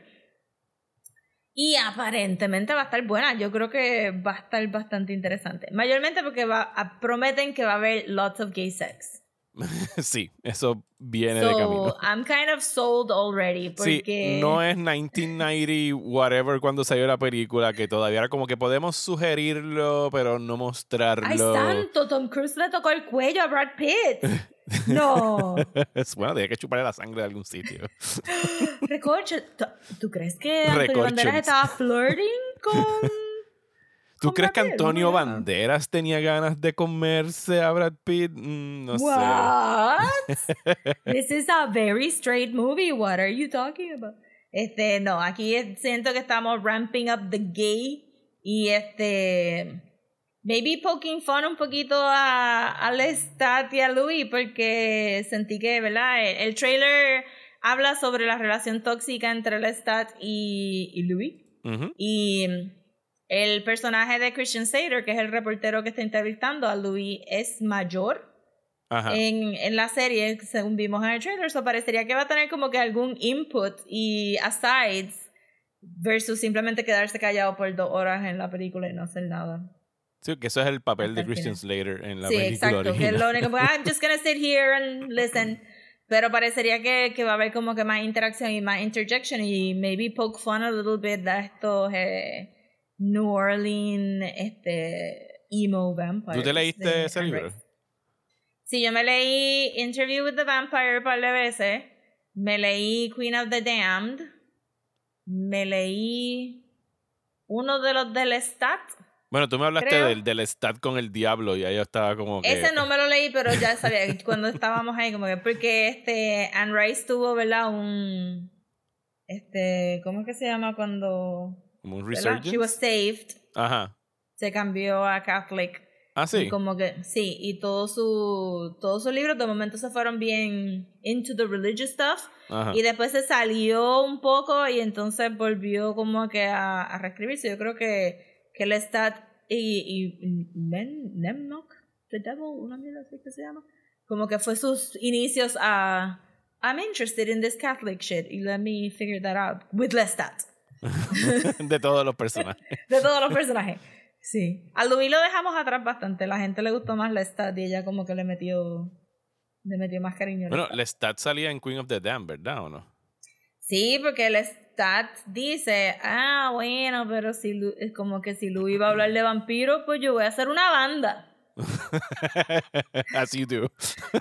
y aparentemente va a estar buena. Yo creo que va a estar bastante interesante. Mayormente porque va, a- prometen que va a haber lots of gay sex. sí, eso viene de So, camino. I'm kind of sold already. Porque... Sí, no es 1990 whatever cuando salió la película, que todavía era como que podemos sugerirlo, pero no mostrarlo. ¡Ay, santo! Tom Cruise le tocó el cuello a Brad Pitt. No. Es bueno, tenía que chuparle la sangre de algún sitio. Recorcho. ¿tú- ¿Tú crees que Antonio. Banderas estaba flirting con. ¿Tú crees que? Antonio. Banderas tenía ganas de comerse a Brad Pitt? Mm, no sé. What? This is a very straight movie. What are you talking about? Este, no, aquí siento que estamos ramping up the gay y este. Maybe poking fun un poquito a, a Lestat y a Louis porque sentí que, ¿verdad? El, el trailer habla sobre la relación tóxica entre Lestat y, y Louis. Ujú. Y el personaje de Christian Slater, que es el reportero que está entrevistando a Louis, es mayor Ajá. en, en la serie, según vimos en el trailer. So parecería que va a tener como que algún input y asides versus simplemente quedarse callado por dos horas en la película y no hacer nada. Sí, que eso es el papel Hasta de Christian. Slater en la sí, película exacto. Que es lo único. pues, I'm just gonna sit here and listen. Pero parecería que, que va a haber como que más interacción y más interjection y maybe poke fun a little bit de estos eh, New Orleans este, emo vampires. ¿Tú te leíste ese libro? Sí, yo me leí Interview with the Vampire un par de veces. Me leí Queen of the Damned. Me leí uno de los del Stat. Bueno, tú me hablaste Creo- del, del stat con el diablo y ahí yo estaba como que... Ese no me lo leí, pero ya sabía cuando estábamos ahí, como que porque este Anne Rice tuvo, ¿verdad? Un este, ¿cómo es que se llama cuando Como un resurgence. She was saved, Ajá. se cambió a Catholic. Ah, sí. Y como que sí, y todo su todos sus libros de momento se fueron bien into the religious stuff Ajá. y después se salió un poco y entonces volvió como que a, a reescribirse. Yo creo que que el Stat y, y Nem- Nemnock, The Devil, una mierda así que se llama, como que fue sus inicios a I'm interested in this Catholic shit y let me figure that out with Lestat. de todos los personajes. De todos los personajes. Sí. A Louis lo dejamos atrás bastante. La gente le gustó más Lestat y ella como que le metió le metió más cariño. bueno, Lestat. Lestat salía en Queen of the Damned, ¿verdad o no? Sí, porque Lestat dice, ah, bueno, pero si Lu- es como que si Louis iba a hablar de vampiros, pues yo voy a hacer una banda. As you do.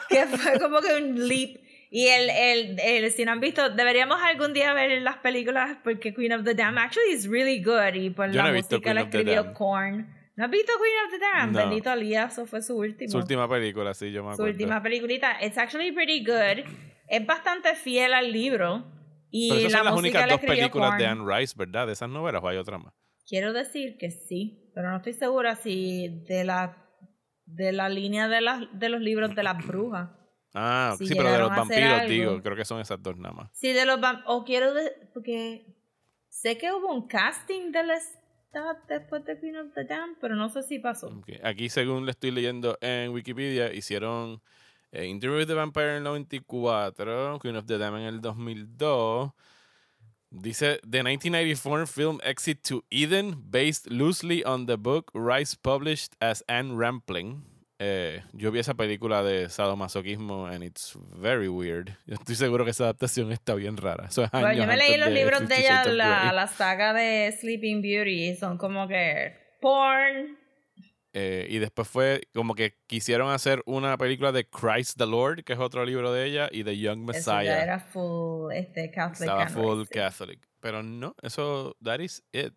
que fue como que un leap. Y el, el, el, si no han visto, deberíamos algún día ver las películas porque Queen of the Dam actually is really good y por Yo la no he visto música Queen la escribió. Korn. ¿No has visto Queen of the Dam? No. Bendito Alía, eso fue su último. Su última película, sí, yo me su acuerdo. última peliculita. It's actually pretty good. Es bastante fiel al libro. Y Pero esas la son las únicas dos películas de. Anne Rice, ¿verdad? De esas novelas o hay otra más. Quiero decir que sí, pero no estoy segura si de la de la línea de, las de los libros de las brujas. Ah, Si sí, pero de los vampiros, algo. digo. Creo que son esas dos nada más. Sí, de los vam- O quiero. de- porque sé que hubo un casting de, Death después de Queen of the pero no sé si pasó. Aquí, según le estoy leyendo en Wikipedia, hicieron eh, Interview with the Vampire en el 94, Queen of the Dam en el 2002. Dice, the 1994 film Exit to Eden, based loosely on the book Rice published as Anne Rampling. Eh, yo vi esa película de sadomasoquismo and it's very weird. Yo estoy seguro que esa adaptación está bien rara. Eso es Bueno, yo me leí los libros de ella, la, la saga de Sleeping Beauty, son como que porn. Eh, y después fue como que quisieron hacer una película de Christ the Lord, que es otro libro de ella, y de Young Eso ya Messiah. era full este, Catholic. Estaba full. Catholic. Pero no, eso, that is it.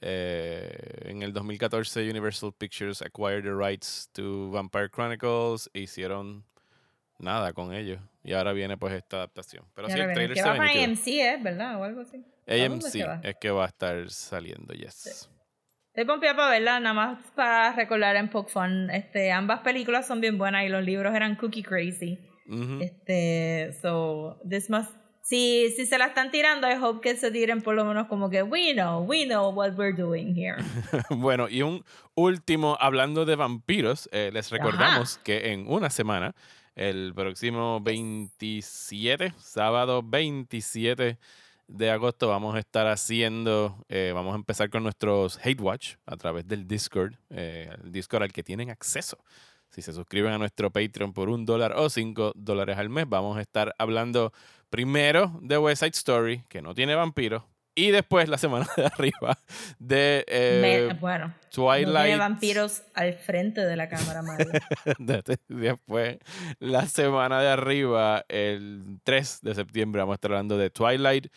Eh, en el 2014 Universal Pictures acquired the rights to Vampire Chronicles e hicieron nada con ellos. Y ahora viene pues esta adaptación. Pero Y sí, el trailer que se va ve para nítido. AMC, ¿eh? ¿Verdad? O algo así. ¿A dónde AMC va? es que va a estar saliendo, yes. Estoy pompeada para verla, nada más para recordar en Pokefun. Este, ambas películas son bien buenas y los libros eran cookie crazy. Ujú. Este, so, this must. Si, si se la están tirando, I hope que se tiren por lo menos como que we know, we know what we're doing here. Bueno, y un último, hablando de vampiros, eh, les recordamos que en una semana, el próximo 27, sábado 27 de agosto, vamos a estar haciendo, eh, vamos a empezar con nuestros Hate Watch a través del Discord, eh, el Discord al que tienen acceso. Si se suscriben a nuestro Patreon por un dólar o cinco dólares al mes, vamos a estar hablando primero de West Side Story, que no tiene vampiros, y después la semana de arriba de eh, Me- bueno, no Twilight. tiene vampiros al frente de la cámara, Mario. Después, la semana de arriba, el 3 de septiembre, vamos a estar hablando de Twilight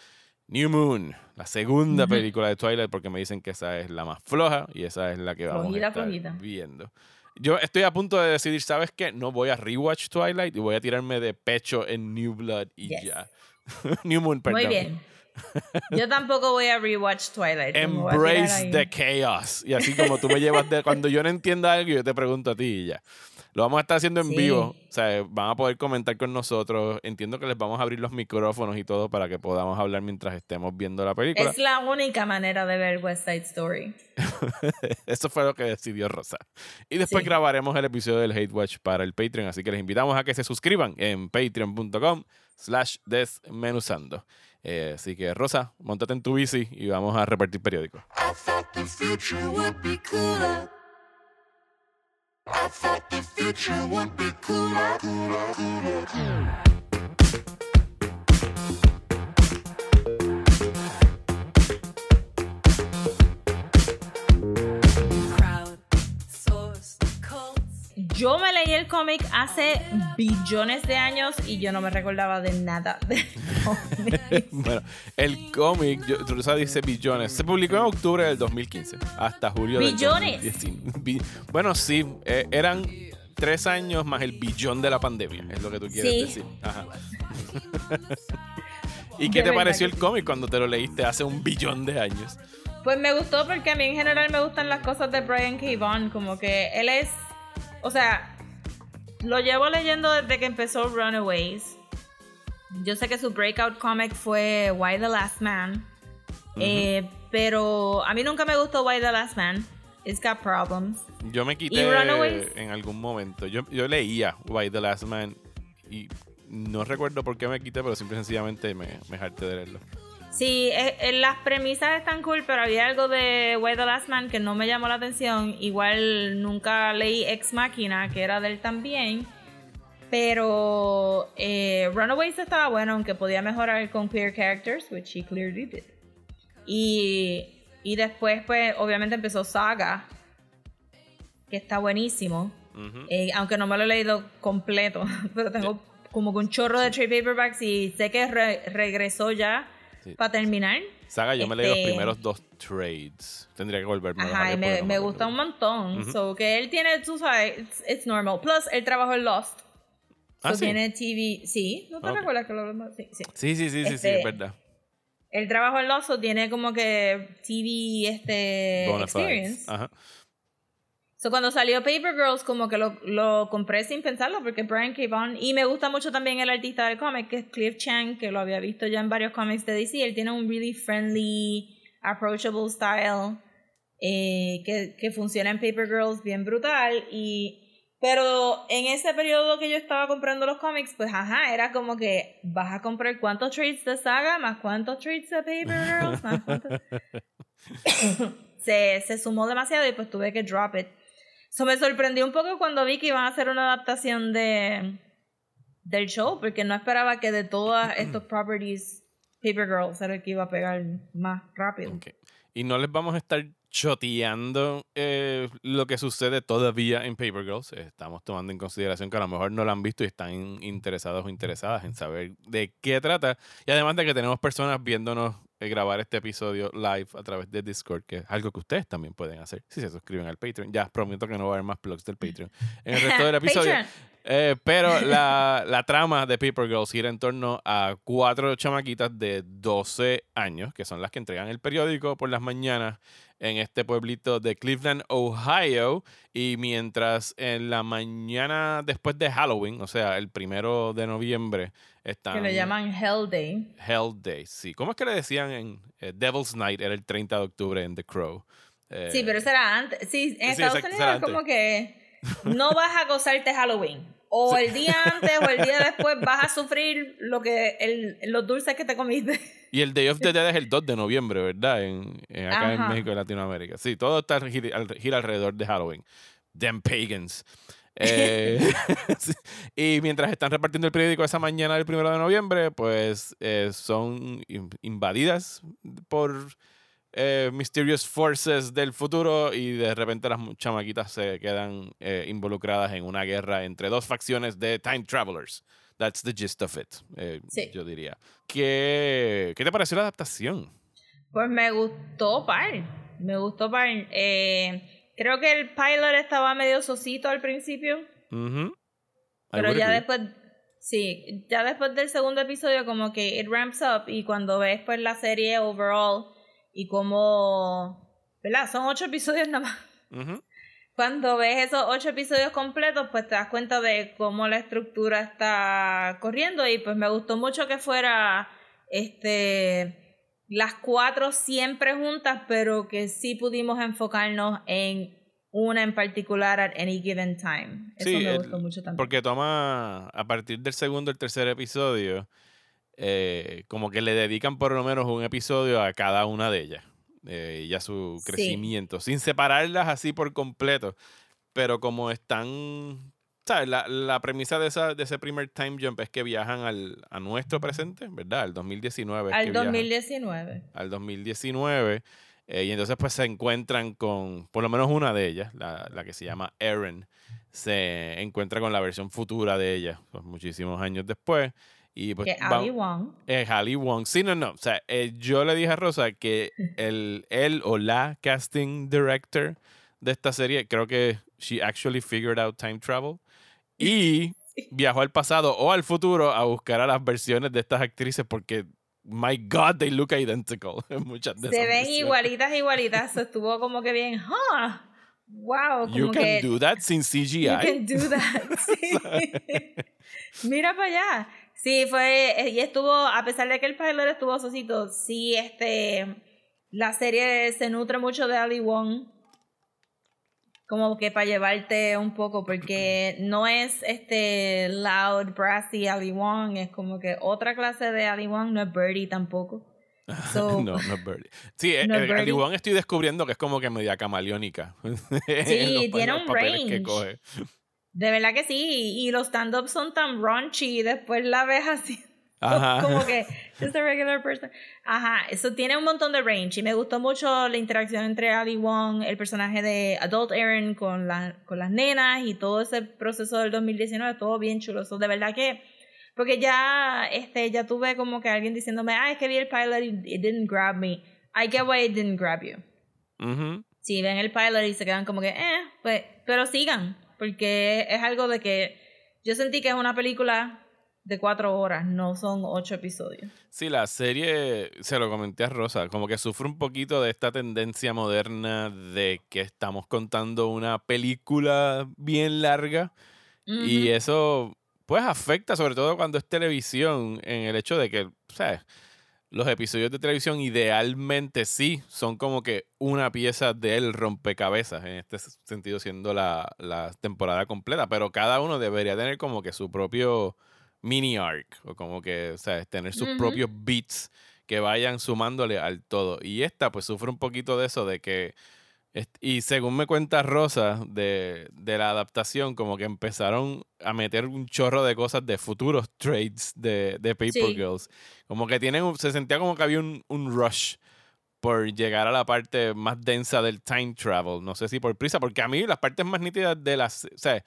New Moon, la segunda película de Twilight, porque me dicen que esa es la más floja y esa es la que vamos Flojita, a estar flojita. viendo. Yo estoy a punto de decidir, ¿sabes qué? No voy a rewatch Twilight y voy a tirarme de pecho en New Blood y Yes. ya. New Moon, perdón. Muy bien. Yo tampoco voy a rewatch Twilight. Embrace the chaos. Y así como tú me llevas de cuando yo no entienda algo, yo te pregunto a ti y ya. Lo vamos a estar haciendo en Sí. vivo. O sea, van a poder comentar con nosotros. Entiendo que les vamos a abrir los micrófonos y todo para que podamos hablar mientras estemos viendo la película. Es la única manera de ver West Side Story. Eso fue lo que decidió Rosa. Y después Sí. grabaremos el episodio del Hate Watch para el Patreon. Así que les invitamos a que se suscriban en patreon.com slash desmenuzando. Eh, así que Rosa, montate en tu bici y vamos a repartir periódicos. I I thought the future would be cooler, cooler, cooler, cooler. Yo me leí el cómic hace billones de años y yo no me recordaba de nada del cómic. bueno, el cómic, yo- Rosa dice billones, se publicó en octubre del 2015 hasta julio del ¿Billones? 2019. Bi- Bueno, sí, eh, eran tres años más el billón de la pandemia, es lo que tú quieres Sí. decir. Ajá. ¿Y De qué te pareció el cómic cuando te lo leíste hace un billón de años? Pues me gustó porque a mí en general me gustan las cosas de Brian K. Vaughan, como que él es, o sea, lo llevo leyendo desde que empezó Runaways. Yo sé que su breakout comic fue Why the Last Man, eh, pero a mí nunca me gustó Why the Last Man. It's got problems. Yo me quité en algún momento. Yo, yo leía Why the Last Man y no recuerdo por qué me quité, pero simple y sencillamente me, me harté de leerlo. Sí, eh, eh, las premisas están cool, pero había algo de Why the Last Man que no me llamó la atención. Igual nunca leí Ex Machina, que era de él también. Pero eh, Runaways estaba bueno, aunque podía mejorar con queer characters, which he clearly did. Y, y después, pues, obviamente empezó Saga, que está buenísimo. Eh, aunque no me lo he leído completo, pero tengo como que un chorro de trade paperbacks y sé que re- regresó ya Sí. para terminar. Saga, yo me leí los Este- primeros dos trades. Tendría que volverme a Ajá, leer me, me gusta un montón. Ujú. So que él tiene, tú sabes, it's, it's normal. Plus, él trabajó en Lost. Ah, So ¿sí? tiene TV. Sí, ¿no te Ok. recuerdas que lo? Sí, sí. Sí, sí, sí, sí, Este, es verdad. Él trabajó en Lost, so tiene como que TV este, Bona experience. Ajá. So, cuando salió Paper Girls, como que lo, lo compré sin pensarlo, porque Brian K. Vaughan, y me gusta mucho también el artista del cómic, que es Cliff Chang, que lo había visto ya en varios cómics de DC. Él tiene un really friendly, approachable style. eh, que, que funciona en Paper Girls bien brutal. Y, pero en ese periodo que yo estaba comprando los cómics, pues ajá, era como que vas a comprar cuántos trades de Saga, más cuántos trades de Paper Girls, más cuántos... se, se sumó demasiado y pues tuve que drop it. Eso me sorprendió un poco cuando vi que iban a hacer una adaptación de del show, porque no esperaba que de todas estos properties Paper Girls era el que iba a pegar más rápido. Ok. Y no les vamos a estar choteando eh, lo que sucede todavía en Paper Girls. Estamos tomando en consideración que a lo mejor no lo han visto y están in- interesados o interesadas en saber de qué trata. Y además de que tenemos personas viéndonos grabar este episodio live a través de Discord, que es algo que ustedes también pueden hacer si se suscriben al Patreon. Ya prometo que no va a haber más plugs del Patreon en el resto del episodio. Eh, pero la, la trama de Paper Girls gira en torno a cuatro chamaquitas de 12 años, que son las que entregan el periódico por las mañanas en este pueblito de Cleveland, Ohio. Y mientras en la mañana después de Halloween, o sea, el primero de noviembre, están... Que le llaman Hell Day. Hell Day, sí. ¿Cómo es que le decían en eh, Devil's Night? Era el 30 de octubre en The Crow. Eh, Sí, pero eso era antes. Sí, en Sí, Estados Unidos es como que no vas a gozarte Halloween. O el día antes o el día después vas a sufrir lo que el, los dulces que te comiste. Y el Day of the Dead es el 2 de noviembre, ¿verdad? En, en- acá en. México y Latinoamérica. Sí, todo está gira, gira alrededor de Halloween. Them pagans. Eh, y mientras están repartiendo el periódico esa mañana del 1 de noviembre, pues eh, son in- invadidas por eh, mysterious forces del futuro y de repente las chamaquitas se quedan involucradas en una guerra entre dos facciones de time travelers. That's the gist of it, Sí. yo diría. ¿Qué, ¿Qué te pareció la adaptación? Pues me gustó par. Me gustó par. Eh, creo que el pilot estaba medio sosito al principio. Pero ya agree. después, sí, ya después del segundo episodio como que it ramps up y cuando ves pues la serie overall y como, ¿verdad? Son ocho episodios nada más. Cuando ves esos ocho episodios completos pues te das cuenta de cómo la estructura está corriendo y pues me gustó mucho que fuera este las cuatro siempre juntas pero que sí pudimos enfocarnos en una en particular at any given time. Eso Sí, me el- gustó mucho también. Porque toma, a partir del segundo el tercer episodio, eh, como que le dedican por lo menos un episodio a cada una de ellas. eh, y a su Sí. crecimiento, sin separarlas así por completo. Pero como están, ¿sabes? La, la premisa de, esa, de ese primer time jump es que viajan al, a nuestro presente, ¿verdad? Al 2019. es que Al viajan. 2019. al 2019. eh, y entonces pues se encuentran con, por lo menos una de ellas, la, la que se llama Erin, se encuentra con la versión futura de ella, pues, muchísimos años después. Y pues que Ali Wong. eh, Ali Wong. Sí, no, no. O sea, eh, yo le dije a Rosa que el, él o la casting director de esta serie, creo que she actually figured out time travel. Y viajó al pasado o al futuro a buscar a las versiones de estas actrices porque, my God, they look identical. en Muchas de Se ven versiones. igualitas, igualitas. Estuvo como que bien, huh, wow, como You can que do that sin CGI. you can do that. Sí. Mira para allá. Sí, fue, eh, y estuvo, a pesar de que el pilot estuvo sosito, sí, este, la serie se nutre mucho de Ali Wong. Como que para llevarte un poco, porque no es este loud, brassy Ali Wong, es como que otra clase de Ali Wong, no es Birdie tampoco. So- no, no es Birdie. Sí, eh, No el, Birdie. Iguan estoy descubriendo que es como que media camaleónica. en tiene un que range. coge. De verdad que sí, y los stand-ups son tan raunchy y después la ves así. Ajá. Como que just a regular person. Ajá, eso tiene un montón de range y me gustó mucho la interacción entre Ali Wong, el personaje de Adult Aaron con, la, con las nenas y todo ese proceso del 2019, todo bien chulo. So, de verdad que, porque ya, este, ya tuve como que alguien diciéndome, ah, es que vi el pilot y it didn't grab me. I get why it didn't grab you. Ujú. Si ven el pilot y se quedan como que, eh, pues, pero sigan, porque es algo de que yo sentí que es una película de cuatro horas, no son ocho episodios. Sí, la serie, se lo comenté a Rosa, como que sufre un poquito de esta tendencia moderna de que estamos contando una película bien larga y eso pues afecta sobre todo cuando es televisión en el hecho de que, ¿sabes? los episodios de televisión idealmente sí son como que una pieza del rompecabezas, en este sentido siendo la, la temporada completa, pero cada uno debería tener como que su propio mini arc, o como que, o sea, tener sus propios beats que vayan sumándole al todo. Y esta pues sufre un poquito de eso, de que, y según me cuenta Rosa de, de la adaptación, como que empezaron a meter un chorro de cosas de futuros trades de, de Paper Sí. Girls. Como que tienen, se sentía como que había un, un rush por llegar a la parte más densa del time travel. No sé si por prisa, porque a mí las partes más nítidas de las... O sea,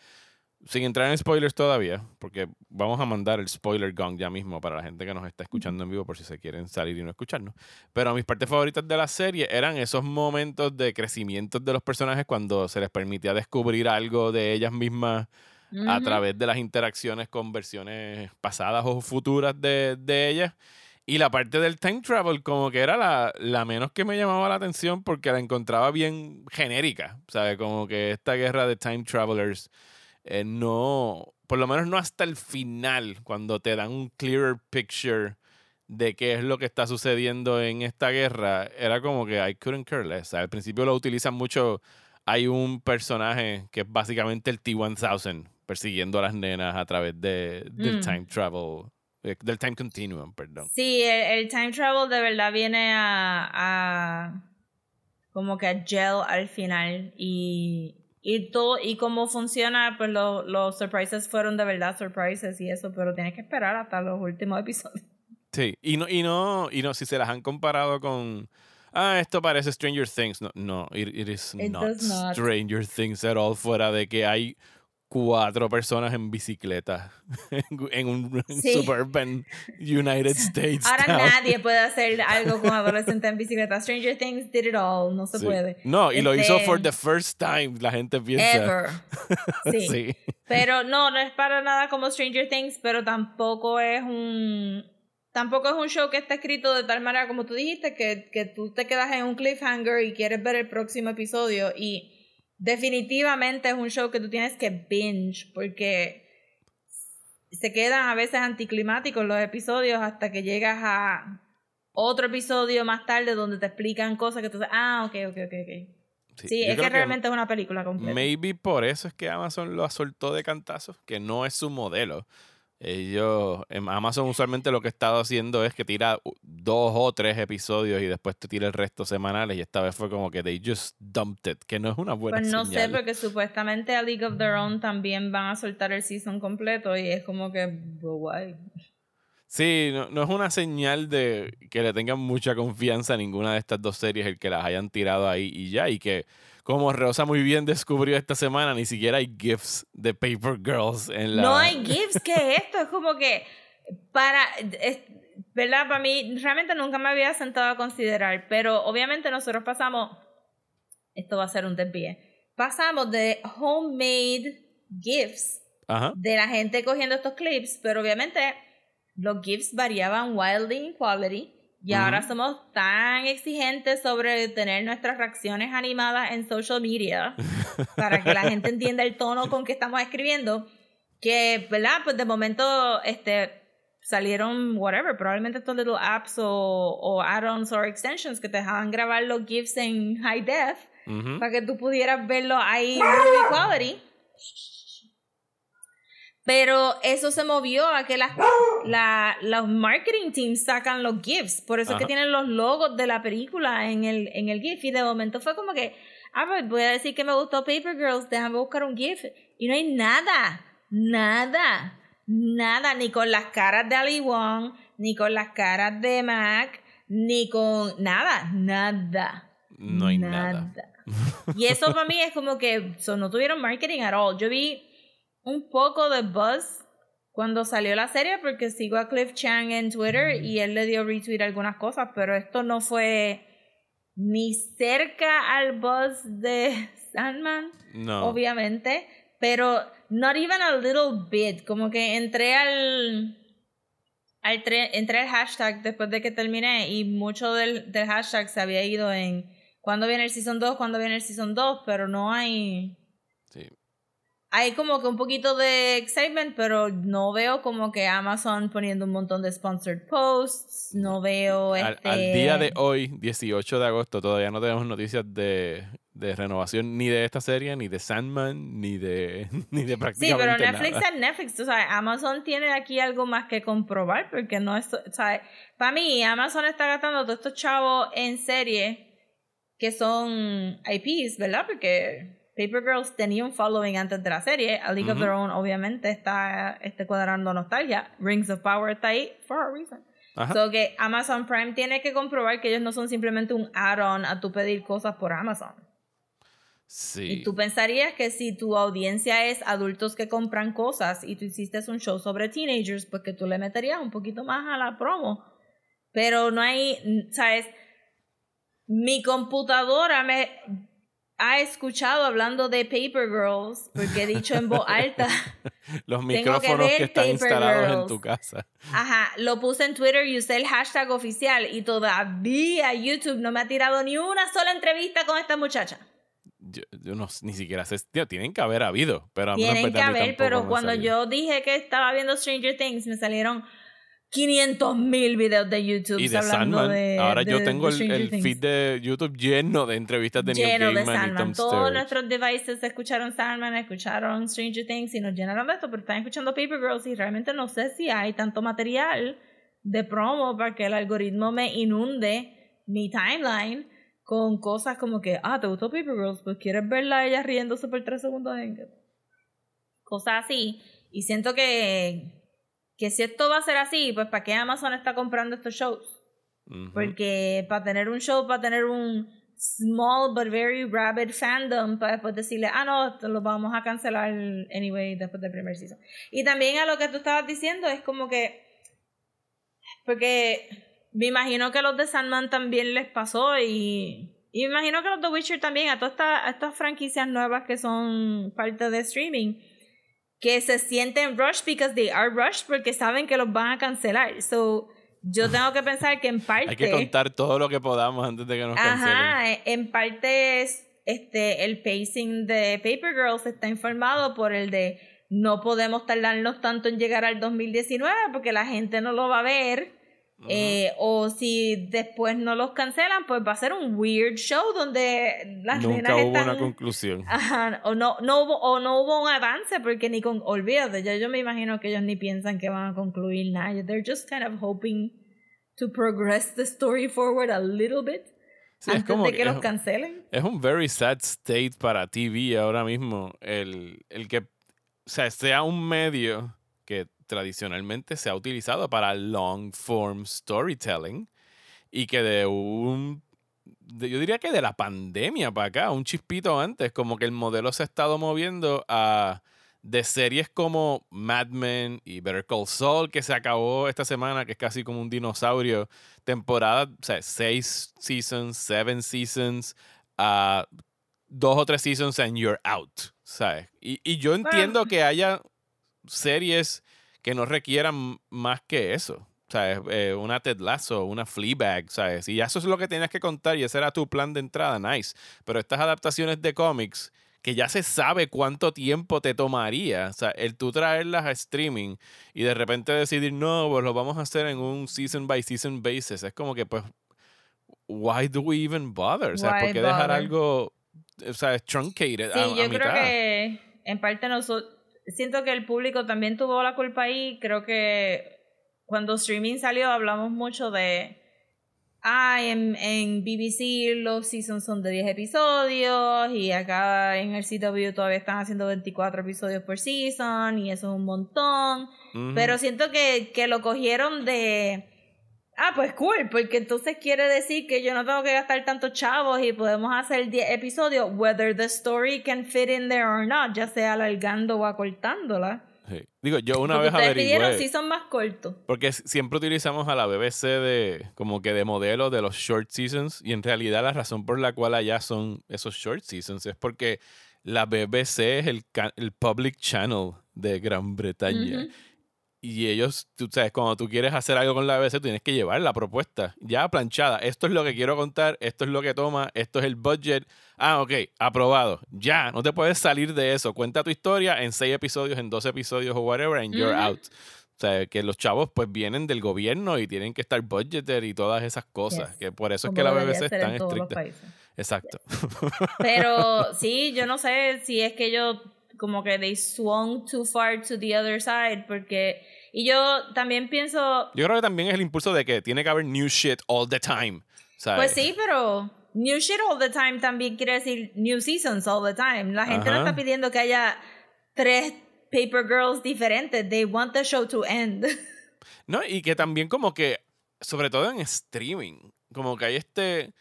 sin entrar en spoilers todavía, porque vamos a mandar el spoiler gong ya mismo para la gente que nos está escuchando en vivo por si se quieren salir y no escucharnos. Pero mis partes favoritas de la serie eran esos momentos de crecimiento de los personajes cuando se les permitía descubrir algo de ellas mismas a través de las interacciones con versiones pasadas o futuras de, de ellas. Y la parte del time travel como que era la, la menos que me llamaba la atención porque la encontraba bien genérica. ¿Sabes? Como que esta guerra de time travelers eh, no, por lo menos no hasta el final, cuando te dan un clearer picture de qué es lo que está sucediendo en esta guerra, era como que I couldn't care less. Al principio lo utilizan mucho. Hay un personaje que es básicamente el T-1000 persiguiendo a las nenas a través de, del Mm. time travel, eh, del time continuum, perdón. Sí, el, el time travel de verdad viene a, a como que a gel al final y, y todo y cómo funciona, pues lo- los surprises fueron de verdad surprises y eso, pero tienes que esperar hasta los últimos episodios. Sí, y no, y no, y no, si se las han comparado con ah, esto parece Stranger Things. No, no, it, it is It not does not. Stranger Things at all, fuera de que hay cuatro personas en bicicleta en un Sí. suburban United States. Ahora town. nadie puede hacer algo con adolescente en bicicleta. Stranger Things did it all, no se Sí. puede. No, y lo hizo Este, for the first time, la gente piensa. Ever. Sí. sí. Pero no, no es para nada como Stranger Things, pero tampoco es un tampoco es un show que está escrito de tal manera como tú dijiste que, que tú te quedas en un cliffhanger y quieres ver el próximo episodio y definitivamente es un show que tú tienes que binge porque se quedan a veces anticlimáticos los episodios hasta que llegas a otro episodio más tarde donde te explican cosas que tú dices, ah, ok, ok, ok, ok. Sí, es que realmente es una película completa. Maybe por eso es que Amazon lo soltó de cantazo, que no es su modelo. Ellos, Amazon usualmente lo que ha estado haciendo es que tira dos o tres episodios y después te tira el resto semanales y esta vez fue como que they just dumped it, que no es una buena Pues no señal. sé, porque supuestamente a League of Their Own también van a soltar el season completo y es como que, bro, why? Sí, no, no es una señal de que le tengan mucha confianza a ninguna de estas dos series el que las hayan tirado ahí y ya. Y que, como Rosa muy bien descubrió esta semana, ni siquiera hay GIFs de Paper Girls en la. No hay gifs, ¿qué es esto? Es como que para, es- ¿verdad? Para mí realmente nunca me había sentado a considerar, pero obviamente nosotros pasamos, esto va a ser un desvíe, pasamos de homemade gifs Ajá. de la gente cogiendo estos clips, pero obviamente los GIFs variaban wildly in quality y ahora somos tan exigentes sobre tener nuestras reacciones animadas en social media para que la gente entienda el tono con que estamos escribiendo que, ¿verdad? Pues de momento este salieron whatever, probablemente estos little apps o, o add-ons o extensions que te dejaban grabar los GIFs en high def para que tú pudieras verlo ahí en quality. Pero eso se movió a que las, la, los marketing teams sacan los GIFs. Por eso es que tienen los logos de la película en el, en el GIF. Y de momento fue como que, ah, pues voy a decir que me gustó Paper Girls, déjame buscar un GIF. Y no hay nada, nada, nada, ni con las caras de Ali Wong, ni con las caras de Mac, ni con nada, nada. No hay nada. Y eso para mí es como que so, no tuvieron marketing at all. Yo vi un poco de buzz cuando salió la serie porque sigo a Cliff Chang en Twitter y él le dio retweet algunas cosas, pero esto no fue ni cerca al buzz de Sandman, No. obviamente, pero not even a little bit, como que entré al al entré al hashtag después de que terminé y mucho del, del hashtag se había ido en cuándo viene el season 2, cuándo viene el season 2, pero no hay. Hay como que un poquito de excitement, pero no veo como que Amazon poniendo un montón de sponsored posts, no veo Al, este... al día de hoy, 18 de agosto, todavía no tenemos noticias de, de renovación ni de esta serie, ni de Sandman, ni de, ni de Sí, prácticamente pero Netflix nada. es Netflix, o sea, Amazon tiene aquí algo más que comprobar, porque no es, sea, para mí Amazon está gastando todos estos chavos en serie que son IPs, ¿verdad? Porque Paper Girls tenía un following antes de la serie, A League of. Their Own obviamente está este cuadrando nostalgia, Rings of Power está ahí for a reason. Ajá. So que Amazon Prime tiene que comprobar que ellos no son simplemente un add-on a tu pedir cosas por Amazon. Sí. Y tú pensarías que si tu audiencia es adultos que compran cosas y tú hiciste un show sobre teenagers, pues que tú le meterías un poquito más a la promo. Pero no hay, ¿sabes? Mi computadora me ha escuchado hablando de Paper Girls, porque he dicho en voz alta. Los micrófonos que, están Paper instalados en tu casa. Ajá, lo puse en Twitter y usé el hashtag oficial y todavía YouTube no me ha tirado ni una sola entrevista con esta muchacha. Yo, yo no, ni siquiera sé. tío, tienen que haber habido, pero es Tienen que a haber, pero cuando salió. yo dije que estaba viendo Stranger Things, me salieron 500 mil videos de YouTube Y de hablando Sandman. de. Ahora yo de- tengo de el, feed de YouTube lleno de entrevistas de lleno Neil de Gaiman y Sandman. Tom Todos Sturridge. nuestros devices escucharon Sandman, escucharon Stranger Things y nos llenaron de esto, pero están escuchando Paper Girls y realmente no sé si hay tanto material de promo para que el algoritmo me inunde mi timeline con cosas como que, ah, ¿te gustó Paper Girls? Pues quieres verla a ella riéndose por tres segundos en cosas así. Y siento que, que si esto va a ser así, pues ¿para qué Amazon está comprando estos shows? Porque para tener un show, para tener un small but very rabid fandom, para después decirle, ah, no, lo vamos a cancelar anyway después del primer season. Y también a lo que tú estabas diciendo es como que, porque me imagino que a los de Sandman también les pasó y, y me imagino que a los de Witcher también, a todas estas, a estas franquicias nuevas que son parte de streaming, que se sienten rushed because they are rushed porque saben que los van a cancelar. So, yo tengo que pensar que en parte... Hay que contar todo lo que podamos antes de que nos cancelen. Ajá, en parte es este el pacing de Paper Girls está informado por el de no podemos tardarnos tanto en llegar al 2019 porque la gente no lo va a ver. Eh, o si después no los cancelan, pues va a ser un weird show donde las Nunca nenas hubo están... una conclusión. Ajá, o no, no hubo, o no hubo un avance porque ni con, olvídate, ya yo me imagino que ellos ni piensan que van a concluir nada. They're just kind of hoping to progress the story forward a little bit Sí, es antes como de que que los es- cancelen. Es un very sad state para TV ahora mismo. El, el que o sea, sea un medio que tradicionalmente se ha utilizado para long form storytelling y que de un. yo diría que de la pandemia para acá, un chispito antes, como que el modelo se ha estado moviendo a. De series como Mad Men y Better Call Saul, que se acabó esta semana, que es casi como un dinosaurio. Temporada, o sea, seis seasons, seven seasons, a dos o tres seasons and you're out, ¿sabes? Y, y yo entiendo que haya series que no requieran más que eso. ¿Sabes? Eh, una Ted Lasso, una Fleabag, ¿sabes? Y eso es lo que tenías que contar y ese era tu plan de entrada, nice. Pero estas adaptaciones de cómics, que ya se sabe cuánto tiempo te tomaría, o sea, el tú traerlas a streaming y de repente decidir, no, pues lo vamos a hacer en un season by season basis, es como que, pues, why do we even bother? O sea, ¿por qué dejar algo, o sea, truncated Sí, a, a yo creo que en parte nosotros siento que el público también tuvo la culpa ahí. Creo que cuando streaming salió hablamos mucho de ah, en, en BBC los seasons son de 10 episodios y acá en el CW todavía están haciendo 24 episodios por season y eso es un montón. Pero siento que, que lo cogieron de. Ah, pues cool, porque entonces quiere decir que yo no tengo que gastar tantos chavos y podemos hacer 10 episodios, whether the story can fit in there or not, ya sea alargando o acortándola. Sí. Digo, yo una Porque vez averigué. pidieron si son más cortos. Porque siempre utilizamos a la BBC de como que de modelo de los short seasons y en realidad la razón por la cual allá son esos short seasons es porque la BBC es el, el public channel de Gran Bretaña. Ujú. Y ellos, tú sabes, cuando tú quieres hacer algo con la BBC, tú tienes que llevar la propuesta ya planchada. Esto es lo que quiero contar, esto es lo que toma, esto es el budget. Ah, ok, aprobado. Ya, no te puedes salir de eso. Cuenta tu historia en seis episodios, en dos episodios o whatever, and you're out. O sea, que los chavos pues vienen del gobierno y tienen que estar budgeter y todas esas cosas. Yes. Que por eso es que la BBC es tan estricta. Exacto. Pero sí, yo no sé si es que ellos como que they swung too far to the other side porque y yo también pienso Yo creo que también es el impulso de que tiene que haber new shit all the time. ¿sabes? pues sí, pero new shit all the time también quiere decir new seasons all the time. La gente no está pidiendo que haya tres Paper Girls diferentes. They want the show to end. No, y que también como que, sobre todo en streaming, como que hay este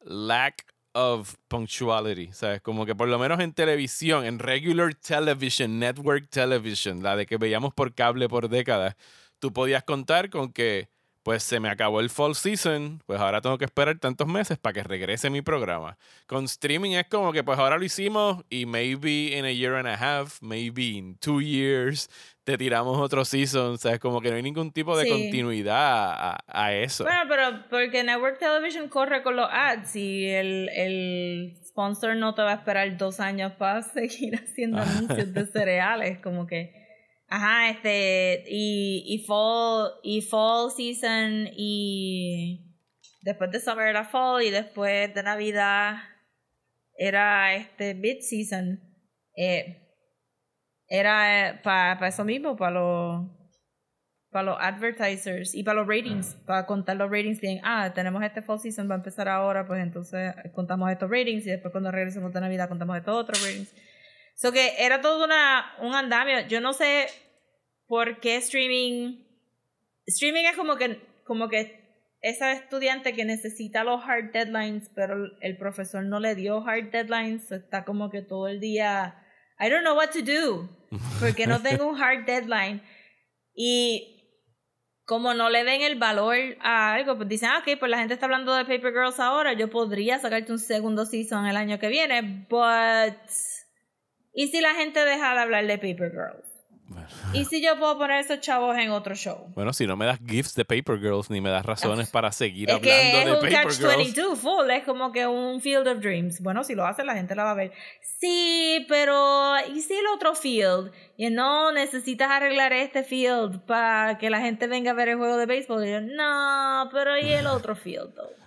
lack of punctuality, ¿sabes? Como que por lo menos en televisión, en regular television, network television, la de que veíamos por cable por décadas, tú podías contar con que, pues se me acabó el fall season, pues ahora tengo que esperar tantos meses para que regrese mi programa. Con streaming es como que, pues ahora lo hicimos y maybe in a year and a half, maybe in two years, te tiramos otro season, ¿sabes? Como que no hay ningún tipo de Sí. continuidad a, a eso. Bueno, pero porque Network Television corre con los ads y el, el sponsor no te va a esperar dos años para seguir haciendo anuncios de cereales, como que, ajá, este, y, y fall, y fall season y después de summer era fall y después de Navidad era este mid season. Eh, era para eso mismo, para los para los advertisers y para los ratings, para contar los ratings bien. Ah, tenemos este fall season, va a empezar ahora, pues entonces contamos estos ratings y después cuando regresemos de Navidad contamos estos otros ratings. So que era todo una, un andamio. Yo no sé por qué streaming. Streaming es como que, como que esa estudiante que necesita los hard deadlines, pero el profesor no le dio hard deadlines, está como que todo el día. I don't know what to do, porque no tengo un hard deadline. Y como no le den el valor a algo, pues dicen, ah, ok, pues la gente está hablando de Paper Girls ahora, yo podría sacarte un segundo season el año que viene, but... ¿Y si la gente deja de hablar de Paper Girls? Bueno. ¿Y si yo puedo poner esos chavos en otro show? Bueno, si no me das gifts de Paper Girls ni me das razones para seguir Es que es hablando un de Paper Girls. catch-22 full, es como que un Field of Dreams. Bueno, si lo hace la gente la va a ver. Sí, pero ¿y si el otro field? Y no, necesitas arreglar este field para que la gente venga a ver el juego de béisbol. Y yo, no, pero ¿y el otro field? though?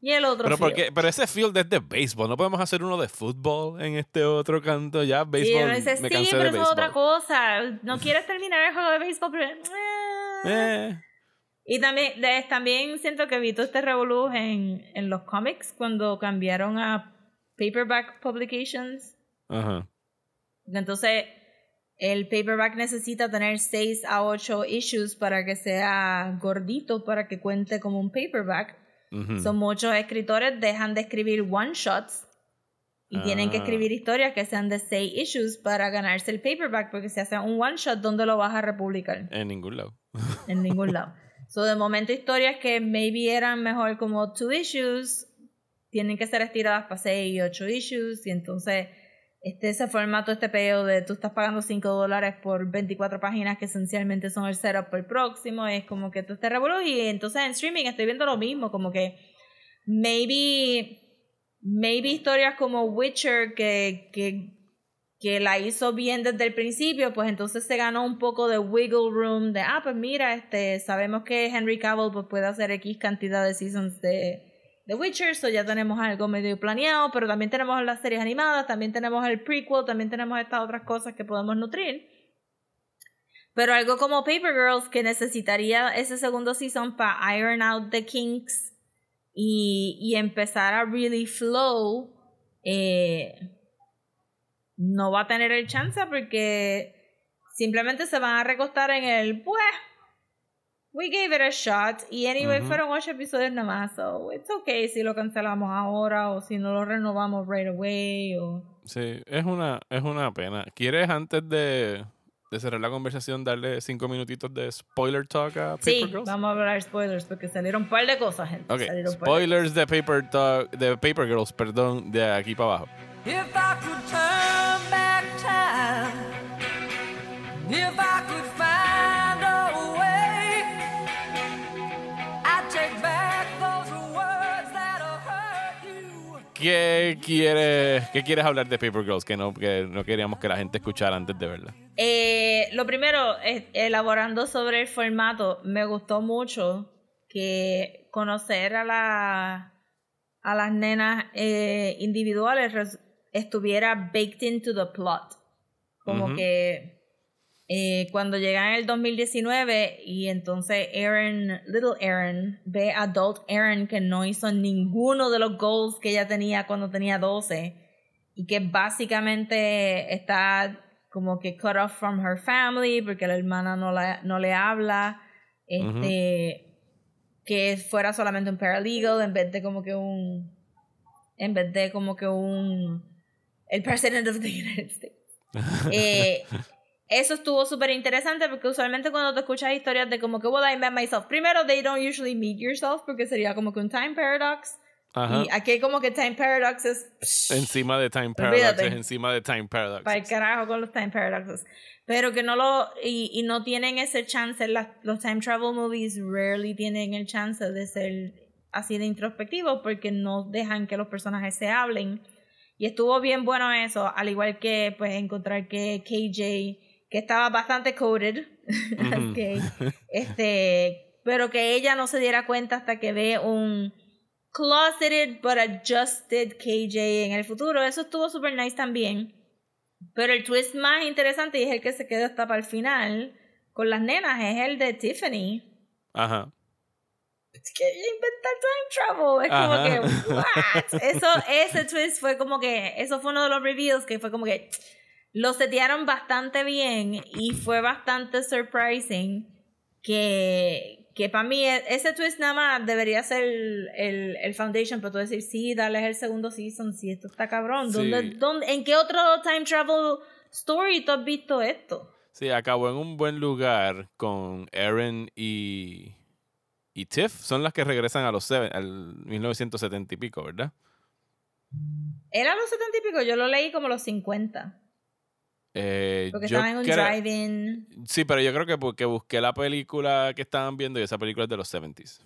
¿Y el otro Pero, field? porque, pero ese field es de béisbol. No podemos hacer uno de fútbol en este otro canto. Ya, béisbol. dice, me sí, cansé pero de eso es otra cosa. No quieres terminar el juego de béisbol, pero... eh. Eh, Y también, de- también siento que vi todo este revolú en, en los cómics cuando cambiaron a paperback publications. ajá. Entonces, el paperback necesita tener 6 a 8 issues para que sea gordito, para que cuente como un paperback. Ujú. Son muchos escritores dejan de escribir one shots y tienen que Ah. escribir historias que sean de 6 issues para ganarse el paperback, porque si hacen un one shot, ¿dónde lo vas a republicar? En ningún lado. en ningún lado. So, de momento, historias que maybe eran mejor como two issues, tienen que ser estiradas para seis y ocho issues, y entonces este ese formato, este peo de tú estás pagando 5 dólares por 24 páginas que esencialmente son el setup por el próximo, es como que tú te revolú y entonces en streaming estoy viendo lo mismo, como que maybe maybe historias como Witcher que, que que la hizo bien desde el principio, pues entonces se ganó un poco de wiggle room de, ah, pues mira, este, sabemos que Henry Cavill pues, puede hacer X cantidad de seasons de, de Witcher, so ya tenemos algo medio planeado, pero también tenemos las series animadas, también tenemos el prequel, también tenemos estas otras cosas que podemos nutrir. Pero algo como Paper Girls que necesitaría ese segundo season para iron out the kinks y, y empezar a really flow, eh, no va a tener el chance porque simplemente se van a recostar en el pues we gave it a shot y anyway Ujú. fueron ocho episodios nomás so it's okay si lo cancelamos ahora o si no lo renovamos right away o Sí, es una, es una pena. ¿Quieres antes de, de cerrar la conversación darle cinco minutitos de spoiler talk a Paper sí Girls? vamos a hablar spoilers porque salieron un par de cosas gente Ok, Salieron un par de spoilers de Paper Talk, de Paper Girls, perdón, de aquí para abajo. If I could turn back time, if I could find ¿qué quieres, ¿qué quieres hablar de Paper Girls? Que no, que no queríamos que la gente escuchara antes de verla. Eh, lo primero, elaborando sobre el formato, me gustó mucho que conocer a, la, a las nenas eh, individuales estuviera baked into the plot. Como que eh, cuando llegan en el 2019 y entonces Aaron, Little Aaron, ve a Adult Aaron que no hizo ninguno de los goals que ella tenía cuando tenía 12 y que básicamente está como que cut off from her family porque la hermana no, la, no le habla, este, que fuera solamente un paralegal en vez de como que un, en vez de como que un, el president of the United States. Eh, eso estuvo súper interesante porque usualmente cuando te escuchas historias de como que, well, I met myself, primero, they don't usually meet yourself porque sería como que un time paradox. Ajá. Y aquí como que time paradox es psh, Encima de Time Paradox, encima de Time Paradox. para el carajo con los time paradoxes. Pero que no lo, y, y no tienen ese chance, las- los time travel movies rarely tienen el chance de ser así de introspectivos porque no dejan que los personajes se hablen. Y estuvo bien bueno eso, al igual que pues encontrar que KJ, que estaba bastante coded, este, pero que ella no se diera cuenta hasta que ve un closeted but adjusted KJ en el futuro. Eso estuvo super nice también. Pero el twist más interesante y es el que se quedó hasta para el final con las nenas es el de Tiffany. Ajá. Es que ella inventa time travel. Es Ajá. como que, what? Eso, ese twist fue como que, eso fue uno de los reveals que fue como que lo setearon bastante bien y fue bastante surprising que, que para mí e- ese twist nada más debería ser el, el, el foundation para tú decir, sí, dale el segundo season, sí, esto está cabrón. Sí. ¿Dónde, dónde, ¿En qué otro time travel story tú has visto esto? Sí, acabó en un buen lugar con Aaron y, y Tiff. Son las que regresan a los seven, al 1970 y pico, ¿verdad? Era los 70 y pico, yo lo leí como los 50. Eh, Porque yo estaban en un drive-in. Sí, pero yo creo que porque busqué la película que estaban viendo y esa película es de los 70s.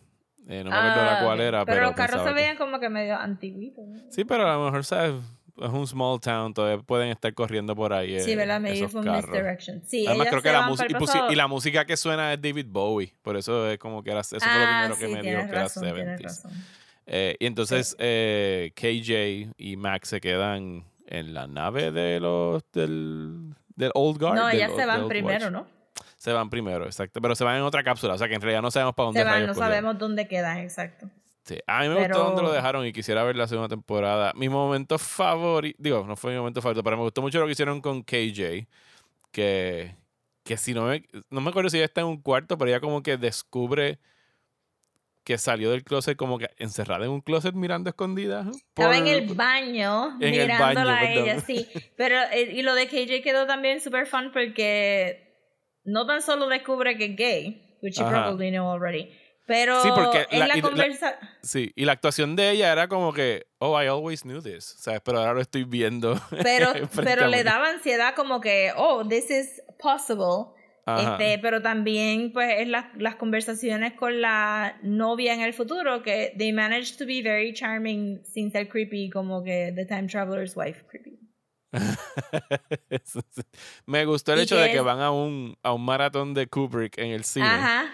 Eh, no me acuerdo la Ah, cuál era, pero, Pero los carros se que- veían como que medio antiguitos. ¿no? Sí, pero a lo mejor, ¿sabes? Es un small town, todavía pueden estar corriendo por ahí. Sí, eh, ¿verdad? Maybe esos fue un carros. misdirection. Sí, Además, creo que la música. Y, la música que suena es David Bowie. Por eso es como que era, eso fue lo Ah, primero que sí, me dijo que era razón, tienes 70s. razón. Eh, y entonces eh, KJ y Max se quedan en la nave de los del, del Old Guard. No, ellas se van primero, Watch. ¿no? Se van primero, exacto. Pero se van en otra cápsula. O sea que en realidad no sabemos para dónde Se van, no cogieron. sabemos dónde quedan, exacto. Sí, A mí me Pero- gustó dónde lo dejaron y quisiera ver la segunda temporada. Mi momento favorito, digo, no fue mi momento favorito, pero me gustó mucho lo que hicieron con KJ. Que, que si no me, no me acuerdo si ella está en un cuarto, pero ella como que descubre que salió del closet como que encerrada en un closet mirando escondida. ¿eh? Estaba en por- el baño En el mirándola baño, a ella, sí. Pero, eh, y lo de KJ quedó también super fun porque no tan solo descubre que es gay, which you probably know already, pero Sí, porque es la- la, y la- conversa... Sí, y la actuación de ella era como que, oh, I always knew this, ¿sabes? Pero ahora lo estoy viendo. pero, pero le daba ansiedad como que, oh, this is possible. Este, pero también, pues, es las las conversaciones con la novia en el futuro que they managed to be very charming sin ser creepy, como que The Time Traveler's Wife creepy. Me gustó el Y hecho que de que van a un, a un maratón de Kubrick en el cine. Ajá.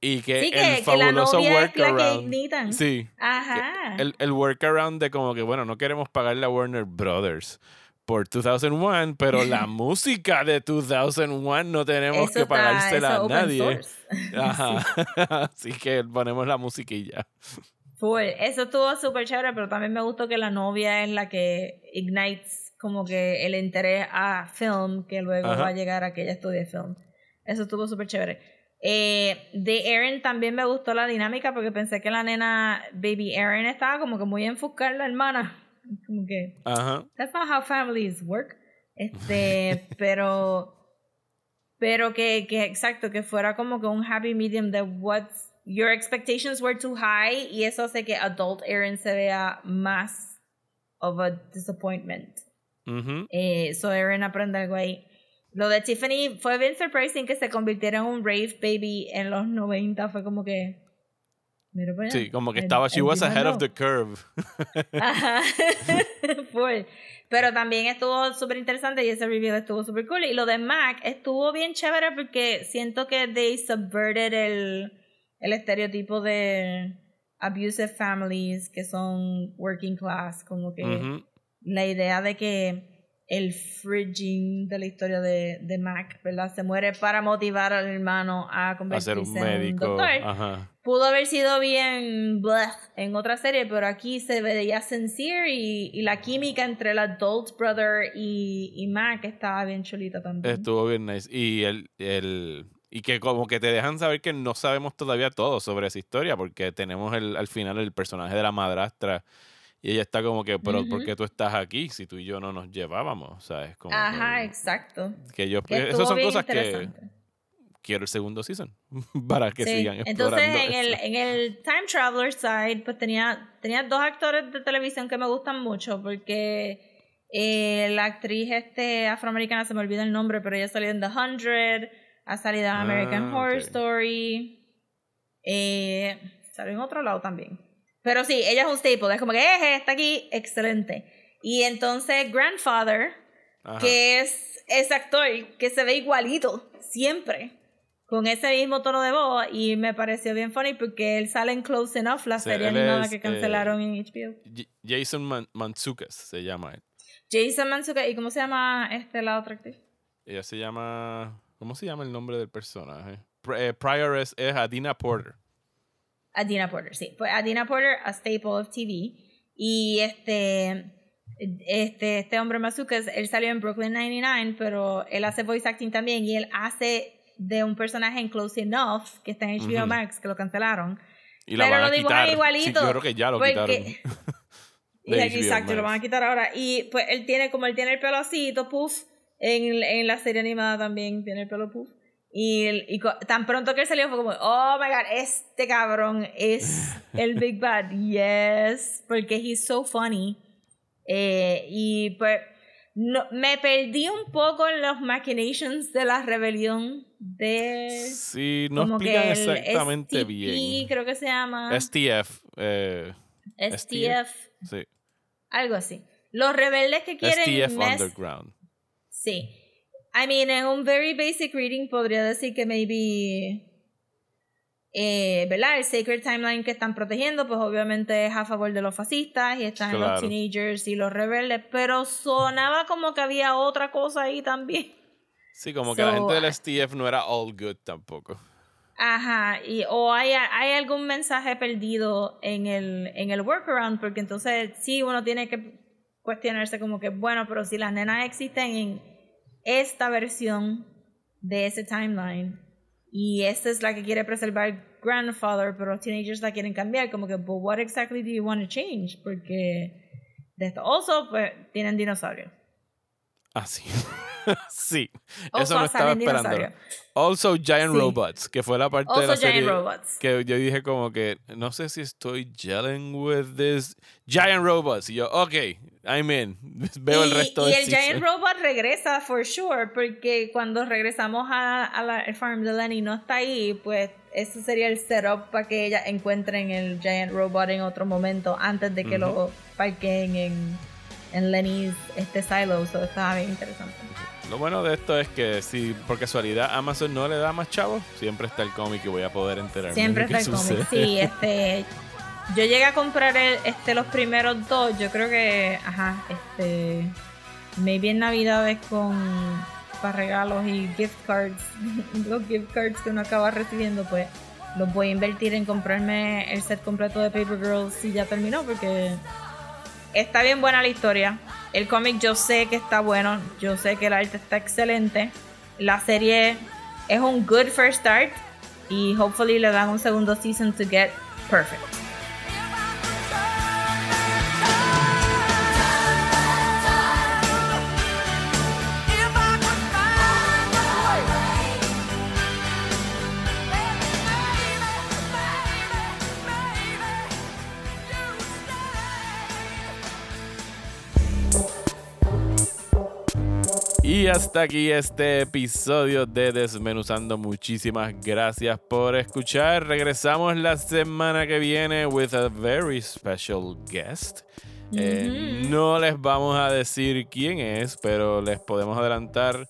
Y que Sí, el que, que la fabuloso novia es la que workaround. Sí. Ajá. El, el workaround de como que, bueno, no queremos pagarle a Warner Brothers por 2001, pero la música de 2001 no tenemos Eso que pagársela a nadie. Ajá. Así que ponemos la musiquilla. Full. Eso estuvo súper chévere, pero también me gustó que la novia es la que ignites como que el interés a film, que luego Ajá. va a llegar a que ella estudie film. Eso estuvo súper chévere. Eh, de Erin también me gustó la dinámica porque pensé que la nena Baby Erin estaba como que muy enfocada en la hermana. Como que, Ajá. that's not how families work. Este, pero, pero que, que exacto, que fuera como que un happy medium de what's, your expectations were too high y eso hace que adult Erin se vea más of a disappointment. Ujú. Eh, so Erin aprende algo ahí. Lo de Tiffany fue bien surprising que se convirtiera en un rave baby en los 90. Fue como que. Mira para allá. Sí, como que El- estaba, she el was ahead of the curve. Ajá. Full. Pero también estuvo súper interesante y ese review estuvo súper cool. Y lo de Mac estuvo bien chévere porque siento que they subverted el, el estereotipo de abusive families que son working class. Como que la idea de que el fridging de la historia de, de Mac, ¿verdad? Se muere para motivar al hermano a A convertirse ser un en un médico. doctor Ajá. pudo haber sido bien bleh en otra serie, pero aquí se veía sincere y, y la química entre el adult brother y, y Mac estaba bien chulita también. Estuvo bien nice. Y el, el y que como que te dejan saber que no sabemos todavía todo sobre esa historia, porque tenemos el, al final el personaje de la madrastra. Y ella está como que, pero ¿por Ujú. qué tú estás aquí si tú y yo no nos llevábamos? O sea, es como Ajá, que, exacto. que yo... Que Esas estuvo son cosas que quiero el segundo season para que Sí, sigan Entonces explorando en el, en el Time Traveler side, pues tenía, tenía dos actores de televisión que me gustan mucho porque eh, la actriz este afroamericana, se me olvida el nombre, pero ella salió en The Hundred, ha salido en American Ah, Horror. Story, eh, salió en otro lado también. Pero sí, ella es un staple, es como que "Eje, está aquí, excelente. Y entonces Grandfather, Ajá. que es ese actor que se ve igualito, siempre, con ese mismo tono de voz, y me pareció bien funny porque él sale en Close Enough, la serie animada es, que eh, cancelaron en HBO. J- Jason Man Mantzoukas se llama él. Jason Manzuka, ¿y cómo se llama este la otra actriz? Ella se llama... ¿Cómo se llama el nombre del personaje? Eh, Prioress es Adina Porter. Adina Porter, sí. Pues Adina Porter, a staple of TV. Y este, este, este hombre Mazuka, él salió en Brooklyn 99, pero él hace voice acting también y él hace de un personaje en Close Enough, que está en HBO Ujú. Max, que lo cancelaron. Y la Pero van lo a quitar. igualito, Sí, yo creo que ya lo porque- quitaron. Y aquí, exacto, lo van a quitar ahora. Y pues él tiene, como él tiene el pelo así, puff, en, en la serie animada también tiene el pelo puff. Y, tan pronto que él salió fue como, oh my god, este cabrón es el Big Bad. Yes, porque he's so funny. Eh, y pues no, me perdí un poco en los machinations de la rebelión de... Sí, no explican exactamente STP, bien. creo que se llama. STF. Eh, STF, sí. algo así. Los rebeldes que quieren STF Underground. Sí. I mean, en un very basic reading podría decir que maybe. Eh, ¿Verdad? El Sacred Timeline que están protegiendo, pues obviamente es a favor de los fascistas y están en los Claro. teenagers y los rebeldes, pero sonaba como que había otra cosa ahí también. Sí, como que la gente del STF no era all good tampoco. Ajá, y o hay, hay algún mensaje perdido en el, en el workaround, porque entonces sí uno tiene que cuestionarse como que, bueno, pero si las nenas existen en esta versión de ese timeline y esta es la que quiere preservar grandfather, pero los teenagers la quieren cambiar, como que, but what exactly do you want to change? Porque de esto, also, pues tienen dinosaurios. Ah, sí. Also Eso no estaba esperando. Also Giant Sí. Robots, que fue la parte de la serie giant robots. que yo dije como que no sé si estoy gelling with this Giant Robots. Y yo, ok, I'm in. Veo el Y- resto y del el Giant. Robot regresa for sure, porque cuando regresamos a, a la el farm de Lenny no está ahí, pues eso sería el setup para que ella encuentren el Giant Robot en otro momento antes de que lo parqueen en, en Lenny's este silo. So estaba bien interesante. Lo bueno de esto es que si por casualidad Amazon no le da más chavos, siempre está el cómic y voy a poder enterarme Siempre de está el cómic. Sí, este. Yo llegué a comprar el, este, los primeros dos. Yo creo que, ajá, este. Maybe en Navidades con. para regalos y gift cards. los gift cards que uno acaba recibiendo, pues. Los voy a invertir en comprarme el set completo de Paper Girls si ya terminó, porque. Está bien buena la historia. El cómic yo sé que está bueno. Yo sé que el arte está excelente. La serie es un good first start. Y hopefully le dan un segundo season to get perfect. Hasta aquí este episodio de Desmenuzando. Muchísimas gracias por escuchar. Regresamos la semana que viene with a very special guest. Eh, no les vamos a decir quién es, pero les podemos adelantar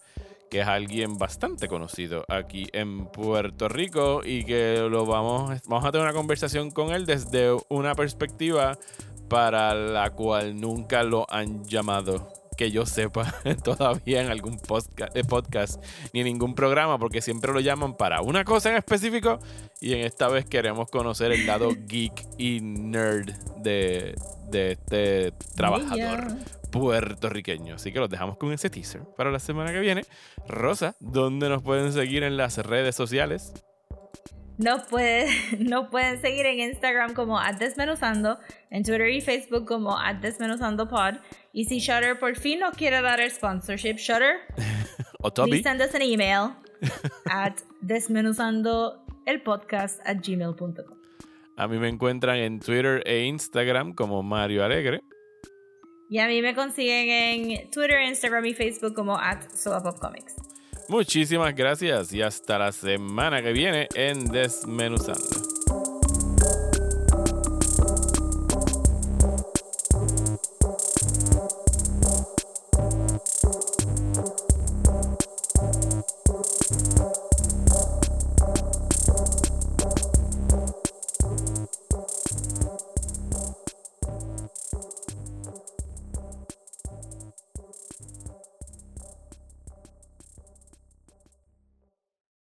que es alguien bastante conocido aquí en Puerto Rico y que lo vamos, vamos a tener una conversación con él desde una perspectiva para la cual nunca lo han llamado que yo sepa todavía en algún podcast, eh, podcast ni en ningún programa, porque siempre lo llaman para una cosa en específico y en esta vez queremos conocer el lado geek y nerd de, de este trabajador puertorriqueño. Así que los dejamos con ese teaser para la semana que viene. Rosa, ¿dónde nos pueden seguir en las redes sociales? Puede, no pueden seguir en Instagram como Desmenuzando, en Twitter y Facebook como @desmenuzandopod. Y si Shutter por fin nos quiere dar el sponsorship, Shutter, o Toby. send us an email at desmenuzandoelpodcast at gmail.com. A mí me encuentran en Twitter e Instagram como Mario Alegre. Y a mí me consiguen en Twitter, Instagram y Facebook como at Comics. Muchísimas gracias y hasta la semana que viene en Desmenuzando.